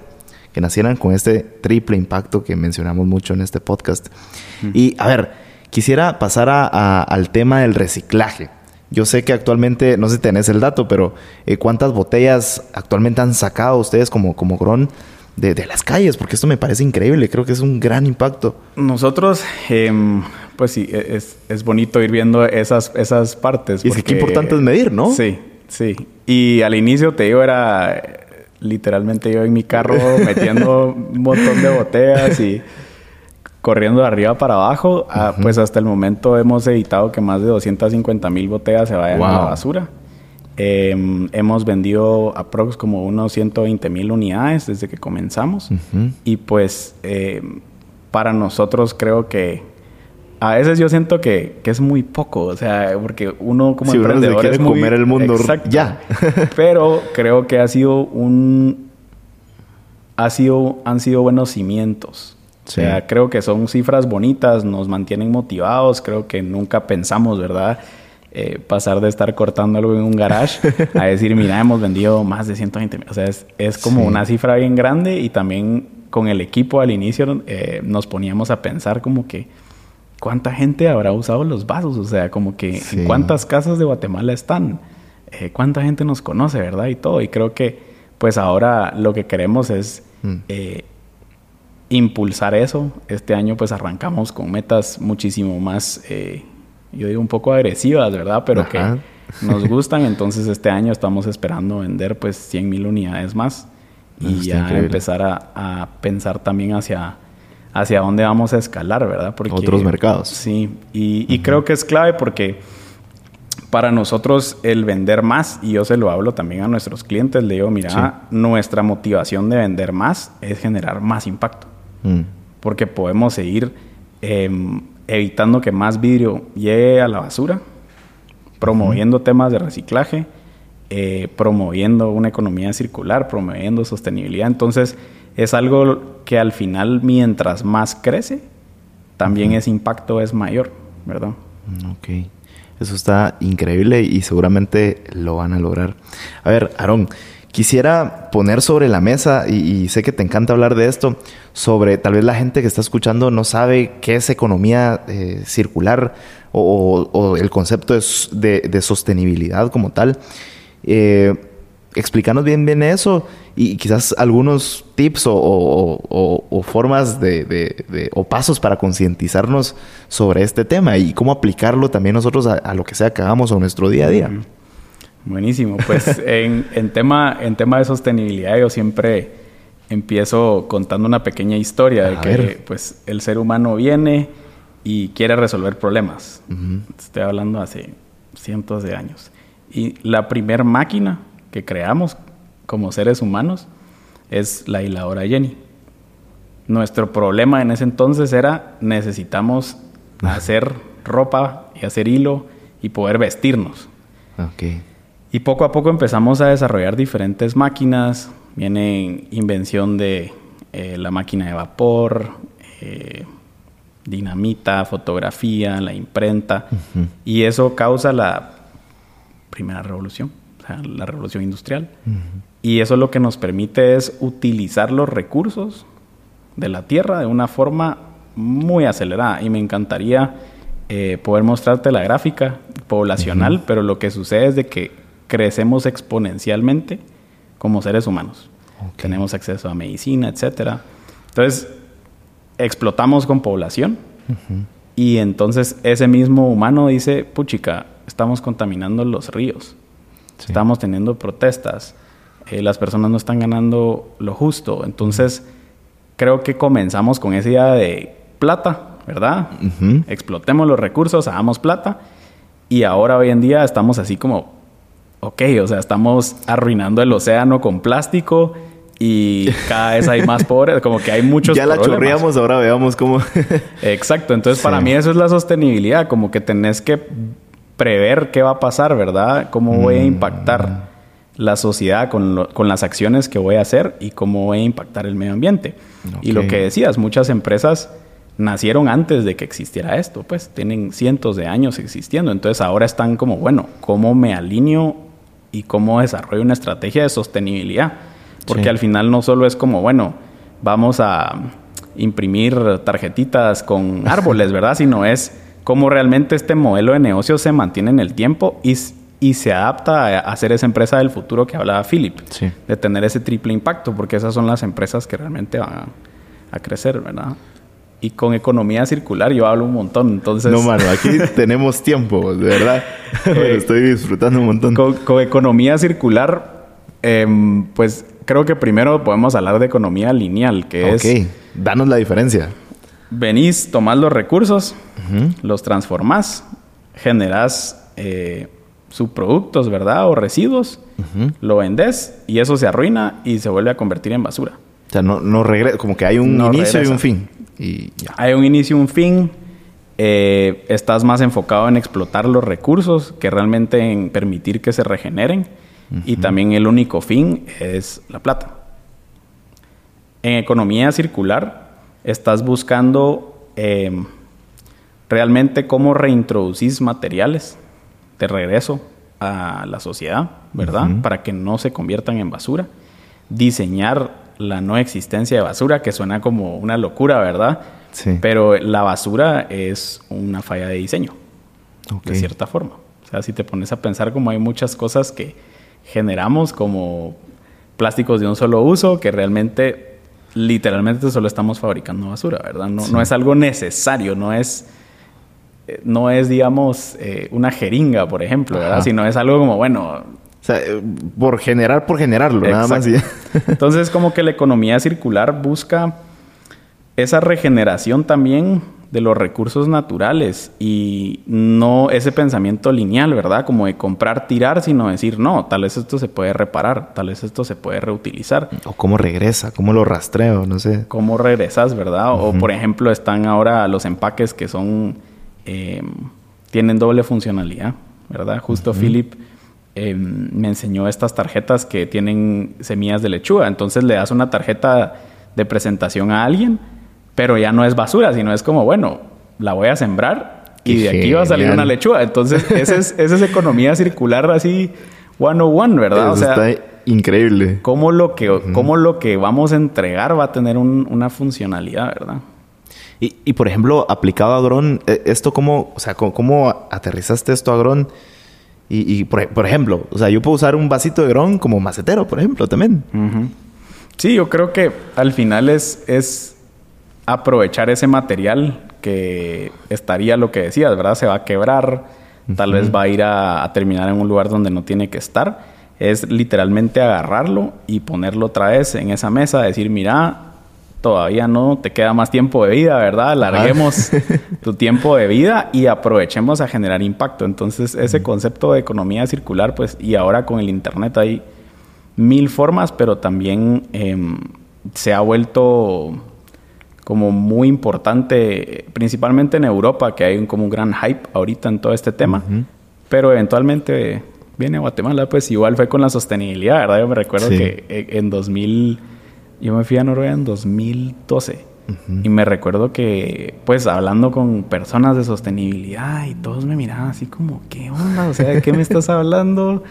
que nacieran con este triple impacto que mencionamos mucho en este podcast. Y a ver, quisiera pasar al tema del reciclaje. Yo sé que actualmente, no sé si tenés el dato, pero eh, ¿cuántas botellas actualmente han sacado ustedes como, como Gron de, las calles? Porque esto me parece increíble, creo que es un gran impacto. Nosotros, em, pues sí, e, es, bonito ir viendo esas, esas partes. Y es que qué importante es medir, ¿no? Sí, sí. Y al inicio te digo, era literalmente yo en mi carro metiendo un montón de botellas y corriendo de arriba para abajo, ah, pues hasta el momento hemos evitado que más de 250 mil botellas se vayan a la basura. Em, hemos vendido aprox como unos 120 mil unidades desde que comenzamos. Y pues em, para nosotros creo que a veces yo siento que, es muy poco, o sea, porque uno como emprendedor quiere comer el mundo ya. pero creo que ha sido un ha sido han sido buenos cimientos o sea, creo que son cifras bonitas, nos mantienen motivados, creo que nunca pensamos, ¿verdad? Eh, pasar de estar cortando algo en un garage a decir, mira, hemos vendido más de 120 mil. O sea, es, como una cifra bien grande y también con el equipo al inicio eh, nos poníamos a pensar como que cuánta gente habrá usado los vasos, o sea, como que en cuántas casas de Guatemala están, eh, cuánta gente nos conoce, ¿verdad? Y todo. Y creo que pues ahora lo que queremos es... Mm impulsar eso. Este año pues arrancamos con metas muchísimo más, eh, yo digo un poco agresivas, ¿verdad? Pero que nos gustan. Entonces este año estamos esperando vender pues 100 mil unidades más y ya empezar a, pensar también hacia, hacia dónde vamos a escalar, ¿verdad? Porque, Otros mercados. Sí, y, creo que es clave porque para nosotros el vender más, y yo se lo hablo también a nuestros clientes, le digo, mira, nuestra motivación de vender más es generar más impacto. Mm. Porque podemos seguir em, evitando que más vidrio llegue a la basura, promoviendo temas de reciclaje, eh, promoviendo una economía circular, promoviendo sostenibilidad. Entonces, es algo que al final, mientras más crece, también ese impacto es mayor, ¿verdad? Mm, ok. Eso está increíble y seguramente lo van a lograr. A ver, Aarón, Quisiera poner sobre la mesa, y, sé que te encanta hablar de esto, sobre tal vez la gente que está escuchando no sabe qué es economía eh, circular o, el concepto de, sostenibilidad como tal. Eh, explícanos bien bien eso y quizás algunos tips o, formas de, o pasos para concientizarnos sobre este tema y cómo aplicarlo también nosotros a, lo que sea que hagamos en nuestro día a día. Buenísimo. Pues en, en, tema, en tema de sostenibilidad yo siempre empiezo contando una pequeña historia de que pues el ser humano viene y quiere resolver problemas. Estoy hablando hace cientos de años. Y la primer máquina que creamos como seres humanos es la hiladora Jenny. Nuestro problema en ese entonces era necesitamos hacer ropa y hacer hilo y poder vestirnos. Okay. Y poco a poco empezamos a desarrollar diferentes máquinas. Viene invención de eh, la máquina de vapor, eh, dinamita, fotografía, la imprenta. Y eso causa la primera revolución, o sea, la revolución industrial. Y eso lo que nos permite es utilizar los recursos de la tierra de una forma muy acelerada. Y me encantaría eh, poder mostrarte la gráfica poblacional, pero lo que sucede es de que crecemos exponencialmente como seres humanos. Tenemos acceso a medicina, etcétera. Entonces, explotamos con población y entonces ese mismo humano dice, puchica, estamos contaminando los ríos, estamos teniendo protestas, eh, las personas no están ganando lo justo. Entonces, creo que comenzamos con esa idea de plata, ¿verdad? Explotemos los recursos, hagamos plata. Y ahora hoy en día estamos así como ok, o sea, estamos arruinando el océano con plástico y cada vez hay más pobres, como que hay muchos Ya la chorreamos, ahora veamos cómo... Exacto, entonces para mí eso es la sostenibilidad, como que tenés que prever qué va a pasar, ¿verdad? Cómo voy a mm. impactar la sociedad con, con, las acciones que voy a hacer y cómo voy a impactar el medio ambiente. Y lo que decías, muchas empresas nacieron antes de que existiera esto, pues tienen cientos de años existiendo, entonces ahora están como, bueno, ¿cómo me alineo y cómo desarrollo una estrategia de sostenibilidad. Porque al final no solo es como, bueno, vamos a imprimir tarjetitas con árboles, ¿verdad? Sino es cómo realmente este modelo de negocio se mantiene en el tiempo y, y se adapta a, ser esa empresa del futuro que hablaba Philip, de tener ese triple impacto, porque esas son las empresas que realmente van a, a crecer, ¿verdad? Y con economía circular yo hablo un montón, entonces... No, mano, aquí tenemos tiempo, de verdad. Eh, estoy disfrutando un montón. Con, economía circular, em, pues creo que primero podemos hablar de economía lineal, que es... Ok, danos la diferencia. Venís, tomás los recursos, los transformás, generás eh, subproductos, ¿verdad? O residuos, lo vendés y eso se arruina y se vuelve a convertir en basura. O sea, no, no regresa, como que hay un inicio y un fin. Y Hay un inicio y un fin. Eh, estás más enfocado en explotar los recursos que realmente en permitir que se regeneren. Y también el único fin es la plata. En economía circular estás buscando eh, realmente cómo reintroducir materiales de regreso a la sociedad, ¿verdad? Para que no se conviertan en basura. Diseñar la no existencia de basura, que suena como una locura, ¿verdad? Sí. Pero la basura es una falla de diseño, de cierta forma. O sea, si te pones a pensar como hay muchas cosas que generamos como plásticos de un solo uso, que realmente, literalmente solo estamos fabricando basura, ¿verdad? No, no es algo necesario, no es eh, no es, digamos, eh, una jeringa, por ejemplo, ¿verdad? Sino es algo como, bueno, o sea, eh, por generar, por generarlo, nada más. Entonces, como que la economía circular busca esa regeneración también de los recursos naturales y no ese pensamiento lineal, ¿verdad? Como de comprar, tirar, sino decir, no, tal vez esto se puede reparar, tal vez esto se puede reutilizar. O cómo regresa, cómo lo rastreo, no sé. Cómo regresas, ¿verdad? O, por ejemplo, están ahora los empaques que son, eh, tienen doble funcionalidad, ¿verdad? Justo Philip Em, me enseñó estas tarjetas que tienen semillas de lechuga. Entonces le das una tarjeta de presentación a alguien, pero ya no es basura, sino es como, bueno, la voy a sembrar y de aquí va a salir una lechuga. Entonces, esa es, esa es economía circular así one one, ¿verdad? o sea, está increíble. Cómo lo que, lo que vamos a entregar va a tener una funcionalidad, ¿verdad? Y, y, por ejemplo, aplicado a Gron, eh, ¿esto cómo, o sea, cómo, cómo aterrizaste esto a Gron? Y, por, ejemplo, o sea, yo puedo usar un vasito de gron como macetero, por ejemplo, también. Sí, yo creo que al final es, es aprovechar ese material que estaría lo que decías, ¿verdad? Se va a quebrar, tal vez va a ir a, terminar en un lugar donde no tiene que estar. Es literalmente agarrarlo y ponerlo otra vez en esa mesa, decir, mira, todavía no te queda más tiempo de vida, ¿verdad? Alarguemos tu tiempo de vida y aprovechemos a generar impacto. Entonces, ese concepto de economía circular, pues, y ahora con el Internet hay mil formas, pero también em, se ha vuelto como muy importante, principalmente en Europa, que hay un, como un gran hype ahorita en todo este tema, pero eventualmente viene a Guatemala, pues igual fue con la sostenibilidad, ¿verdad? Yo me recuerdo que en 2000 yo me fui a Noruega en 2012 y me recuerdo que, pues, hablando con personas de sostenibilidad y todos me miraban así como, ¿qué onda? O sea, ¿de qué me estás hablando?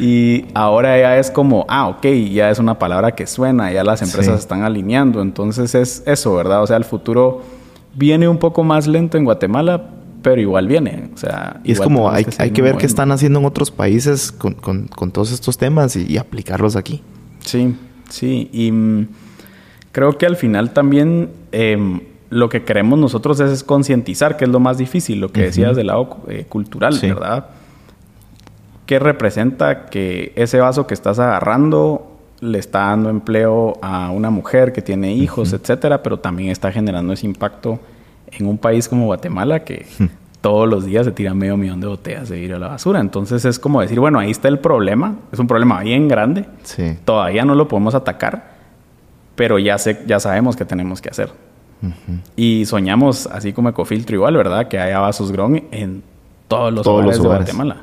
Y ahora ya es como, ah, ok, ya es una palabra que suena, ya las empresas están alineando. Entonces es eso, ¿verdad? O sea, el futuro viene un poco más lento en Guatemala, pero igual viene. O sea, y es como, hay que, ver qué están haciendo en otros países con, todos estos temas y aplicarlos aquí. Sí, Sí, y mm, creo que al final también em, lo que queremos nosotros es, concientizar, que es lo más difícil, lo que decías del lado eh, cultural, ¿verdad? ¿Qué representa que ese vaso que estás agarrando le está dando empleo a una mujer que tiene hijos, etcétera, pero también está generando ese impacto en un país como Guatemala que todos los días se tira medio millón de botellas de vidrio a la basura. Entonces es como decir, bueno, ahí está el problema. Es un problema bien grande. Sí. Todavía no lo podemos atacar, pero ya, sé, ya sabemos qué tenemos que hacer. Y soñamos, así como Ecofiltro igual, ¿verdad? Que haya vasos Gron en todos los lugares de Guatemala.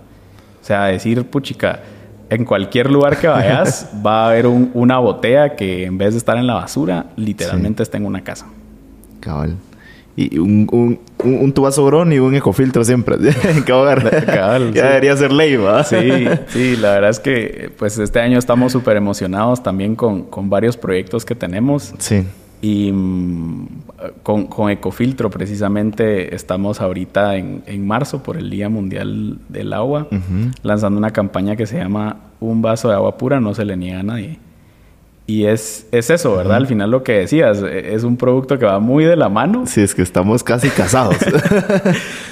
O sea, decir, puchica, en cualquier lugar que vayas va a haber una botella que en vez de estar en la basura, literalmente está en una casa. Cabal y un, un, un, tubazo grón y un ecofiltro siempre hogar. ya debería ser ley, ¿va? Sí, sí, la verdad es que pues este año estamos súper emocionados también con, con, varios proyectos que tenemos. Sí. Y mm, con, con, Ecofiltro precisamente estamos ahorita en, en, marzo por el Día Mundial del Agua, lanzando una campaña que se llama Un vaso de agua pura no se le niega a nadie. Y es, es eso, ¿verdad? Al final lo que decías, e, es un producto que va muy de la mano. Sí, es que estamos casi casados.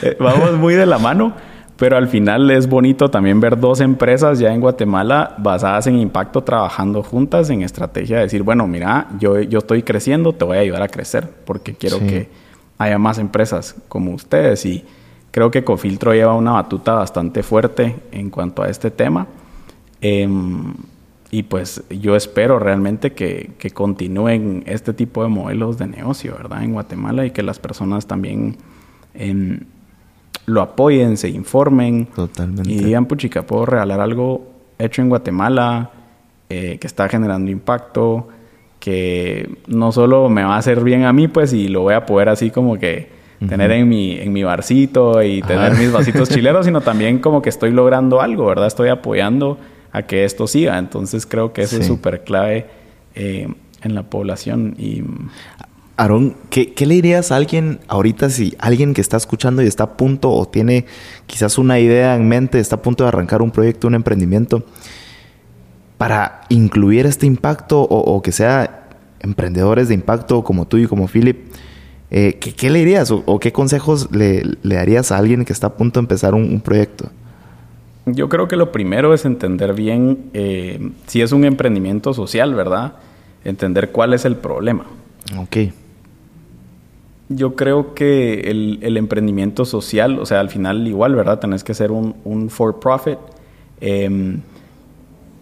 Eh, vamos muy de la mano, pero al final es bonito también ver dos empresas ya en Guatemala basadas en impacto trabajando juntas en estrategia de decir, bueno, mira, yo, yo estoy creciendo, te voy a ayudar a crecer porque quiero que haya más empresas como ustedes. Y creo que Cofiltro lleva una batuta bastante fuerte en cuanto a este tema. Eh, y pues yo espero realmente que, que, continúen este tipo de modelos de negocio, ¿verdad? En Guatemala y que las personas también em, lo apoyen, se informen. Totalmente. Y digan, puchica, puedo regalar algo hecho en Guatemala eh, que está generando impacto, que no solo me va a hacer bien a mí, pues, y lo voy a poder así como que tener en mi, en mi barcito y tener mis vasitos chileros, sino también como que estoy logrando algo, ¿verdad? Estoy apoyando a que esto siga. Entonces creo que eso es súper clave eh, en la población. Y... Aarón, ¿qué, le dirías a alguien ahorita si alguien que está escuchando y está a punto o tiene quizás una idea en mente, está a punto de arrancar un proyecto, un emprendimiento, para incluir este impacto o, que sea emprendedores de impacto como tú y como Philip? Eh, ¿qué, le dirías o, qué consejos le, darías a alguien que está a punto de empezar un proyecto? Yo creo que lo primero es entender bien eh, si es un emprendimiento social, ¿verdad? Entender cuál es el problema. Ok. Yo creo que el, emprendimiento social, o sea, al final igual, ¿verdad? Tenés que ser un, for-profit, em,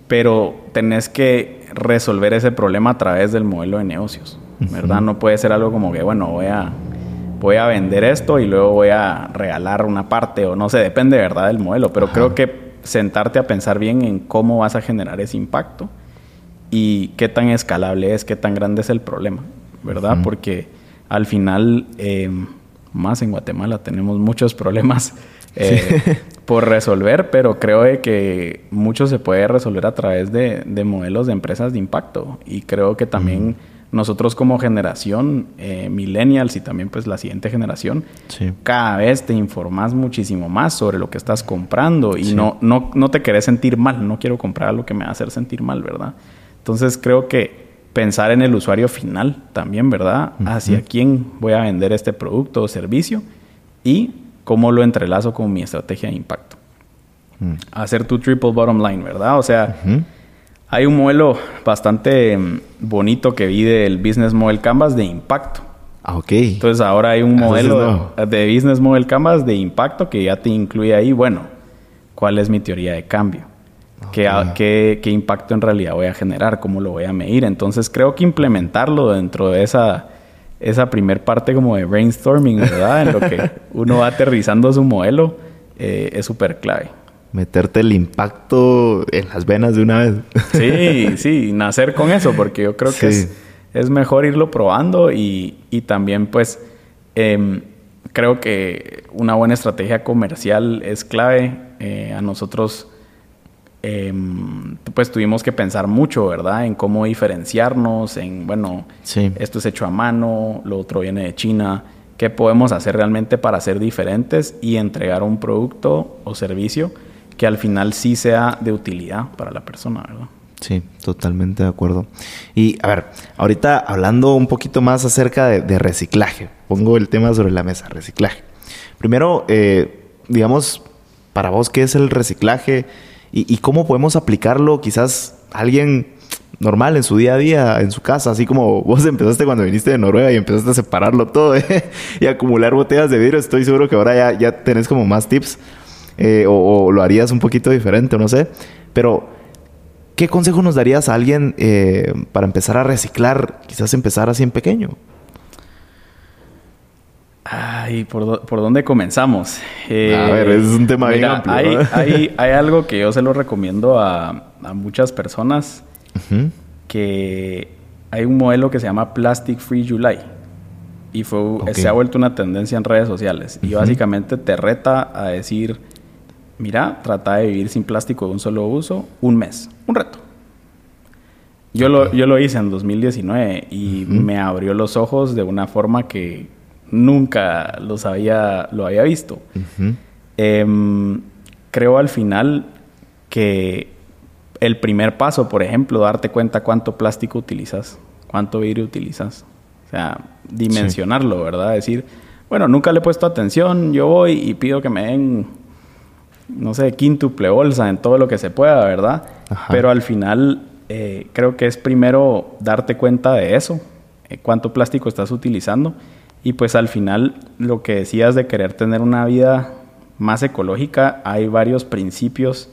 pero tenés que resolver ese problema a través del modelo de negocios, ¿verdad? No puede ser algo como que, bueno, voy a voy a vender esto y luego voy a regalar una parte o no sé, depende de verdad del modelo, pero creo que sentarte a pensar bien en cómo vas a generar ese impacto y qué tan escalable es, qué tan grande es el problema, ¿verdad? Porque al final, em, más en Guatemala, tenemos muchos problemas eh, por resolver, pero creo que mucho se puede resolver a través de, modelos de empresas de impacto. Y creo que también nosotros como generación eh, millennials y también pues la siguiente generación, cada vez te informas muchísimo más sobre lo que estás comprando y no, no, no te querés sentir mal, no quiero comprar lo que me va a hacer sentir mal, ¿verdad? Entonces creo que pensar en el usuario final también, ¿verdad? Hacia quién voy a vender este producto o servicio y cómo lo entrelazo con mi estrategia de impacto. Mm. Hacer tu triple bottom line, ¿verdad? O sea... Hay un modelo bastante mm, bonito que vi del Business Model Canvas de impacto. Ah, ok. Entonces ahora hay un modelo de Business Model Canvas de impacto que ya te incluye ahí, bueno, ¿cuál es mi teoría de cambio? ¿Qué, qué, impacto en realidad voy a generar? ¿Cómo lo voy a medir? Entonces creo que implementarlo dentro de esa, esa primer parte como de brainstorming, ¿verdad? En lo que uno va aterrizando su modelo, eh, es súper clave meterte el impacto en las venas de una vez. Sí, sí, nacer con eso, porque yo creo que es, mejor irlo probando y, también pues em, creo que una buena estrategia comercial es clave. Eh, a nosotros em, pues tuvimos que pensar mucho, ¿verdad? En cómo diferenciarnos, en, bueno, esto es hecho a mano, lo otro viene de China. ¿Qué podemos hacer realmente para ser diferentes y entregar un producto o servicio que al final sí sea de utilidad para la persona, ¿verdad? Sí, totalmente de acuerdo. Y a ver, ahorita hablando un poquito más acerca de, reciclaje, pongo el tema sobre la mesa, reciclaje. Primero, eh, digamos, para vos, ¿qué es el reciclaje y, cómo podemos aplicarlo quizás alguien normal en su día a día, en su casa, así como vos empezaste cuando viniste de Noruega y empezaste a separarlo todo ¿eh? y acumular botellas de vidrio, estoy seguro que ahora ya, ya tenés como más tips eh, o, lo harías un poquito diferente, no sé. Pero, ¿qué consejo nos darías a alguien eh, para empezar a reciclar? Quizás empezar así en pequeño. Ay, ¿por, por dónde comenzamos? Eh, a ver, es un tema bien amplio. Hay, hay, hay, algo que yo se lo recomiendo a, a muchas personas, que hay un modelo que se llama Plastic Free July y fue, se ha vuelto una tendencia en redes sociales. Y básicamente te reta a decir, mira, trata de vivir sin plástico de un solo uso un mes, un reto. Yo, lo, yo lo hice en 2019 y me abrió los ojos de una forma que nunca los había, lo había visto. Em, creo al final que el primer paso, por ejemplo, darte cuenta cuánto plástico utilizas, cuánto vidrio utilizas. O sea, dimensionarlo, ¿verdad? Decir, bueno, nunca le he puesto atención, yo voy y pido que me den, no sé, quíntuple bolsa en todo lo que se pueda, ¿verdad? Pero al final eh, creo que es primero darte cuenta de eso, eh, cuánto plástico estás utilizando y pues al final lo que decías de querer tener una vida más ecológica, hay varios principios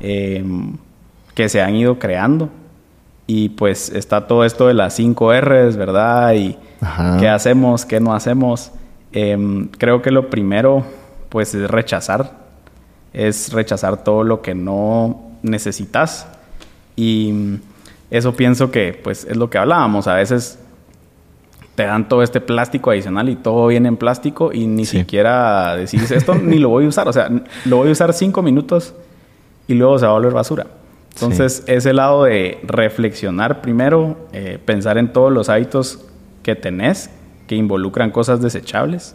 em, que se han ido creando y pues está todo esto de las 5 R's, ¿verdad? Y qué hacemos, qué no hacemos. Em, creo que lo primero pues es rechazar, es rechazar todo lo que no necesitas y eso pienso que pues es lo que hablábamos. A veces te dan todo este plástico adicional y todo viene en plástico y ni siquiera decís esto ni lo voy a usar. O sea, lo voy a usar cinco minutos y luego se va a volver basura. Entonces, ese lado de reflexionar primero, eh, pensar en todos los hábitos que tenés que involucran cosas desechables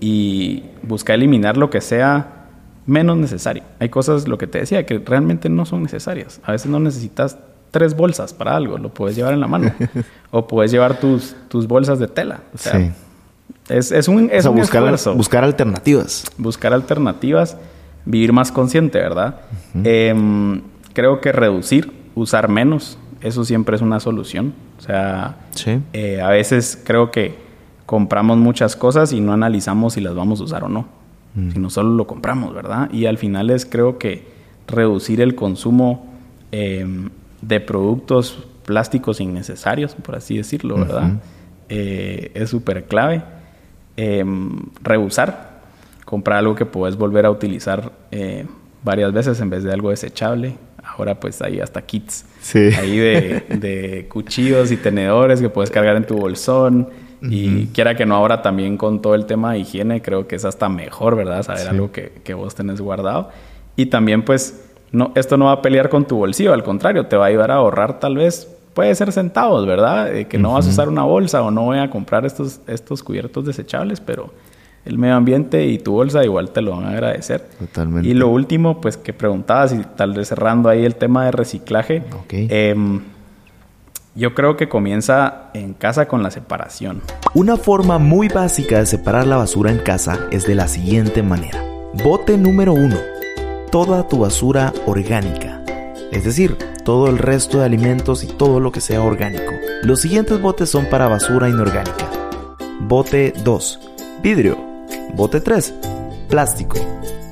y buscar eliminar lo que sea menos necesario. Hay cosas, lo que te decía, que realmente no son necesarias. A veces no necesitas tres bolsas para algo, lo puedes llevar en la mano. o puedes llevar tus, tus bolsas de tela. sí. Es, es un, es buscar, Buscar alternativas. Buscar alternativas, vivir más consciente, ¿verdad? Em, creo que reducir, usar menos, eso siempre es una solución. O sea, eh, a veces creo que compramos muchas cosas y no analizamos si las vamos a usar o no. Mm. sino solo lo compramos, ¿verdad? Y al final es creo que reducir el consumo em, de productos plásticos innecesarios, por así decirlo, ¿verdad? Eh, es súper clave. Em, rehusar, comprar algo que puedes volver a utilizar eh, varias veces en vez de algo desechable. Ahora pues hay hasta kits ahí de, de cuchillos y tenedores que puedes cargar en tu bolsón. Y quiera que no, ahora también con todo el tema de higiene, creo que es hasta mejor, ¿verdad? Saber algo que, que, vos tenés guardado. Y también, pues, no, esto no va a pelear con tu bolsillo, al contrario, te va a ayudar a ahorrar tal vez, puede ser centavos, ¿verdad? que no vas a usar una bolsa o no voy a comprar estos, estos cubiertos desechables, pero el medio ambiente y tu bolsa igual te lo van a agradecer. Totalmente. Y lo último, pues que preguntabas y tal vez cerrando ahí el tema de reciclaje. Okay. Em, yo creo que comienza en casa con la separación. Una forma muy básica de separar la basura en casa es de la siguiente manera. Bote número 1. Toda tu basura orgánica. Es decir, todo el resto de alimentos y todo lo que sea orgánico. Los siguientes botes son para basura inorgánica. Bote 2. Vidrio. Bote 3. Plástico.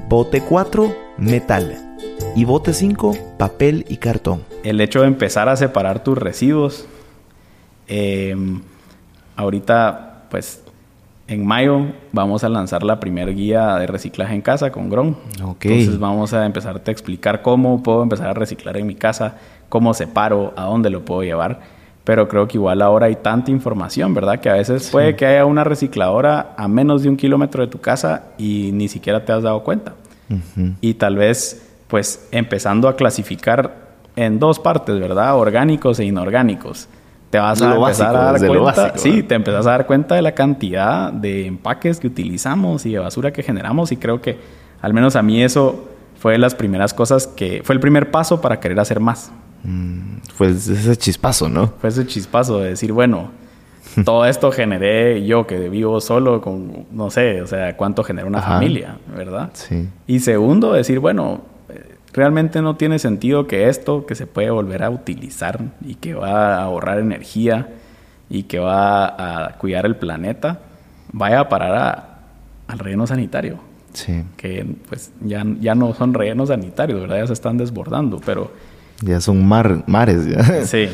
Bote 4. Metal. Y bote 5. Papel y cartón el hecho de empezar a separar tus residuos. Eh, ahorita, pues, en mayo vamos a lanzar la primera guía de reciclaje en casa con Gron. Entonces vamos a empezarte a explicar cómo puedo empezar a reciclar en mi casa, cómo separo, a dónde lo puedo llevar. Pero creo que igual ahora hay tanta información, ¿verdad? Que a veces puede que haya una recicladora a menos de un kilómetro de tu casa y ni siquiera te has dado cuenta. Y tal vez, pues, empezando a clasificar en dos partes, ¿verdad? Orgánicos e inorgánicos. Te vas a empezar a dar cuenta, sí, te empezás a dar cuenta de la cantidad de empaques que utilizamos y de basura que generamos y creo que al menos a mí eso fue de las primeras cosas que fue el primer paso para querer hacer más. Mm, fue ese chispazo, ¿no? Fue ese chispazo de decir, bueno, todo esto generé yo que vivo solo con, no sé, o sea, cuánto genera una familia, ¿verdad? Sí. Y segundo, decir, bueno, realmente no tiene sentido que esto que se puede volver a utilizar y que va a ahorrar energía y que va a cuidar el planeta vaya a parar al relleno sanitario. Sí. Que pues ya, ya no son rellenos sanitarios, ¿verdad? Ya se están desbordando, pero... Ya son mar, mares, ya. Sí.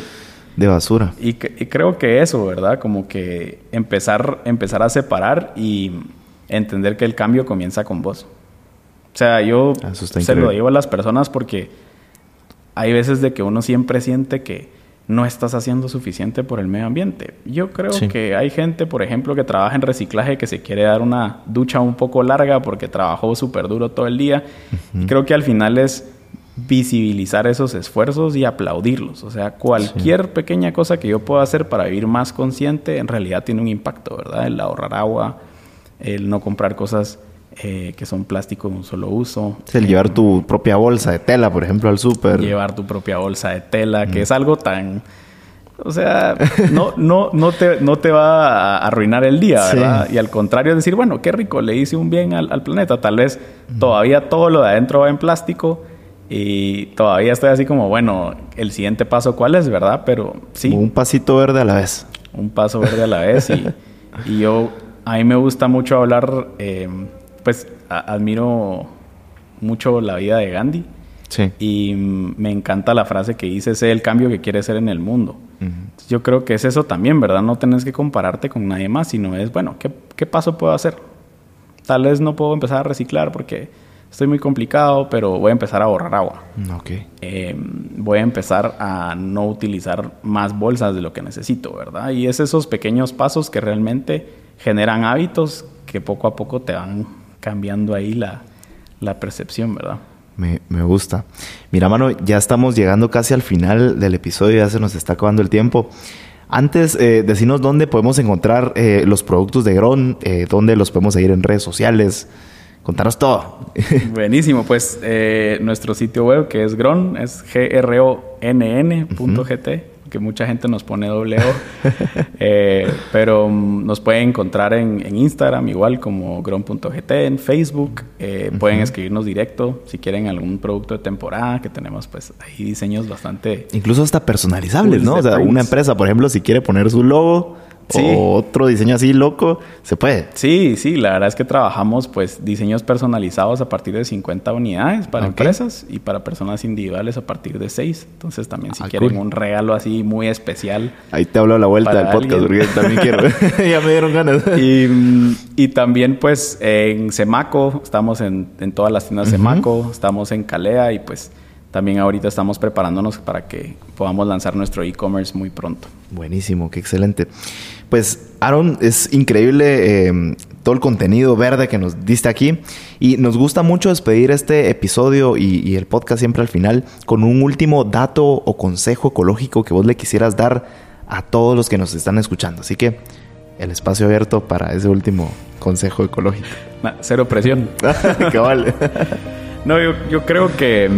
De basura. Y, y, creo que eso, ¿verdad? Como que empezar, empezar a separar y entender que el cambio comienza con vos. O sea, yo ah, se lo digo a las personas porque hay veces de que uno siempre siente que no estás haciendo suficiente por el medio ambiente. Yo creo que hay gente, por ejemplo, que trabaja en reciclaje que se quiere dar una ducha un poco larga porque trabajó súper duro todo el día. Creo que al final es visibilizar esos esfuerzos y aplaudirlos. O sea, cualquier pequeña cosa que yo pueda hacer para vivir más consciente en realidad tiene un impacto, ¿verdad? El ahorrar agua, el no comprar cosas eh, que son plástico de un solo uso. el llevar tu propia bolsa de tela, por ejemplo, al súper. Llevar tu propia bolsa de tela, que es algo tan... O sea, no, no, no, te, no te va a arruinar el día, ¿verdad? Y al contrario, decir, bueno, qué rico, le hice un bien al, planeta. Tal vez todavía todo lo de adentro va en plástico y todavía estoy así como, bueno, el siguiente paso, ¿cuál es, verdad? Pero sí. Un pasito verde a la vez. Un paso verde a la vez. y, y yo, a mí me gusta mucho hablar, eh, pues admiro mucho la vida de Gandhi. Sí. Y me encanta la frase que dice, sé el cambio que quieres ser en el mundo. Yo creo que es eso también, ¿verdad? No tenés que compararte con nadie más, sino es, bueno, ¿qué, ¿qué paso puedo hacer? Tal vez no puedo empezar a reciclar porque estoy muy complicado, pero voy a empezar a ahorrar agua. Okay. Eh, voy a empezar a no utilizar más bolsas de lo que necesito, ¿verdad? Y es esos pequeños pasos que realmente generan hábitos que poco a poco te van cambiando ahí la, la percepción, ¿verdad? Me, me, gusta. Mira, mano, ya estamos llegando casi al final del episodio, ya se nos está acabando el tiempo. Antes, eh, decinos dónde podemos encontrar eh, los productos de Gron, eh, dónde los podemos seguir en redes sociales. Contanos todo. Buenísimo, pues eh, nuestro sitio web que es Gron, es gronn.gt que mucha gente nos pone doble O. Eh, pero mm, nos pueden encontrar en, Instagram igual como gron.gt, en Facebook. Eh, pueden escribirnos directo si quieren algún producto de temporada, que tenemos pues ahí diseños bastante... Incluso hasta personalizables, ¿no? O sea, una empresa, por ejemplo, si quiere poner su logo o otro diseño así loco, se puede. Sí, sí, la verdad es que trabajamos pues diseños personalizados a partir de 50 unidades para empresas y para personas individuales a partir de 6. Entonces también si ah, quieren un regalo así muy especial. Ahí te hablo a la vuelta del podcast, porque también quiero. ya me dieron ganas. y, también pues en Semaco, estamos en, todas las tiendas de Semaco, estamos en Calea y pues también ahorita estamos preparándonos para que podamos lanzar nuestro e-commerce muy pronto. Buenísimo, qué excelente. Pues Aaron, es increíble eh, todo el contenido verde que nos diste aquí y nos gusta mucho despedir este episodio y, el podcast siempre al final con un último dato o consejo ecológico que vos le quisieras dar a todos los que nos están escuchando. Así que el espacio abierto para ese último consejo ecológico. cero presión. vale. no, yo, yo creo que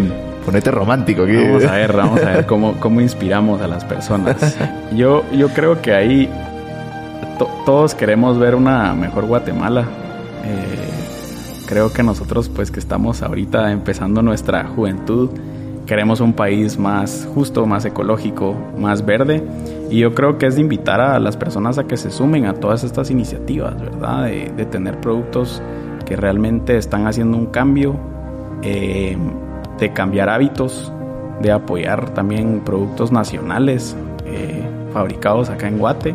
ponete romántico. aquí. Vamos a ver, vamos a ver cómo, cómo inspiramos a las personas. Yo, yo creo que ahí todos queremos ver una mejor Guatemala. Eh, creo que nosotros, pues que estamos ahorita empezando nuestra juventud, queremos un país más justo, más ecológico, más verde. Y yo creo que es de invitar a las personas a que se sumen a todas estas iniciativas, ¿verdad? De, de tener productos que realmente están haciendo un cambio. Eh, de cambiar hábitos, de apoyar también productos nacionales eh, fabricados acá en Guate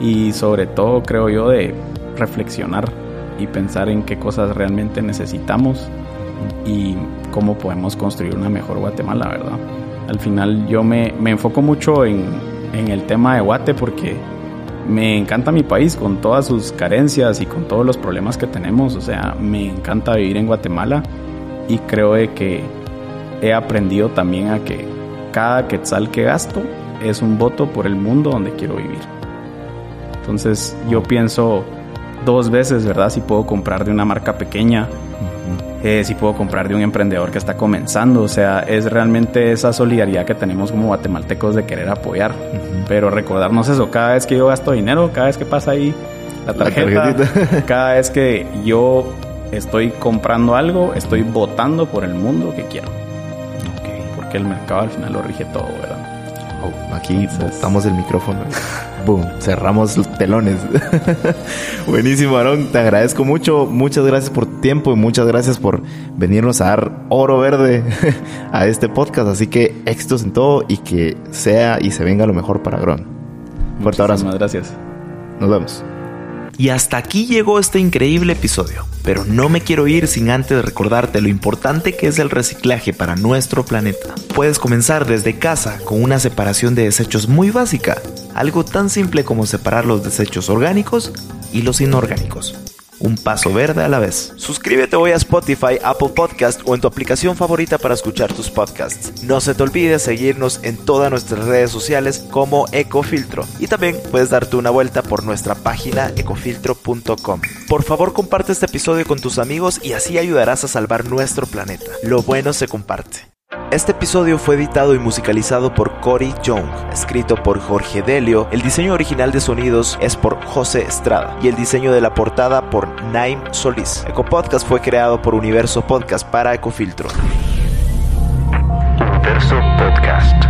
y sobre todo creo yo de reflexionar y pensar en qué cosas realmente necesitamos y cómo podemos construir una mejor Guatemala, ¿verdad? Al final yo me, me enfoco mucho en, en el tema de Guate porque me encanta mi país con todas sus carencias y con todos los problemas que tenemos, o sea, me encanta vivir en Guatemala y creo de que he aprendido también a que cada quetzal que gasto es un voto por el mundo donde quiero vivir. Entonces yo pienso dos veces, ¿verdad? Si puedo comprar de una marca pequeña, eh, si puedo comprar de un emprendedor que está comenzando. O sea, es realmente esa solidaridad que tenemos como guatemaltecos de querer apoyar. Pero recordarnos eso, cada vez que yo gasto dinero, cada vez que pasa ahí la tarjeta, cada vez que yo estoy comprando algo, estoy votando por el mundo que quiero que el mercado al final lo rige todo, ¿verdad? Oh, aquí estamos el micrófono. Boom, cerramos los telones. Buenísimo, Aaron. Te agradezco mucho. Muchas gracias por tu tiempo y muchas gracias por venirnos a dar oro verde a este podcast. Así que éxitos en todo y que sea y se venga lo mejor para Gron. Fuerte abrazo. Muchas gracias. Nos vemos. Y hasta aquí llegó este increíble episodio. Pero no me quiero ir sin antes recordarte lo importante que es el reciclaje para nuestro planeta. Puedes comenzar desde casa con una separación de desechos muy básica, algo tan simple como separar los desechos orgánicos y los inorgánicos. Un paso verde a la vez. Suscríbete hoy a Spotify, Apple Podcast o en tu aplicación favorita para escuchar tus podcasts. No se te olvide seguirnos en todas nuestras redes sociales como Ecofiltro y también puedes darte una vuelta por nuestra página ecofiltro.com. Por favor comparte este episodio con tus amigos y así ayudarás a salvar nuestro planeta. Lo bueno se comparte. Este episodio fue editado y musicalizado por Cory Young, escrito por Jorge Delio, el diseño original de sonidos es por José Estrada y el diseño de la portada por Naim Solís. Ecopodcast fue creado por Universo Podcast para Ecofiltro. Universo Podcast.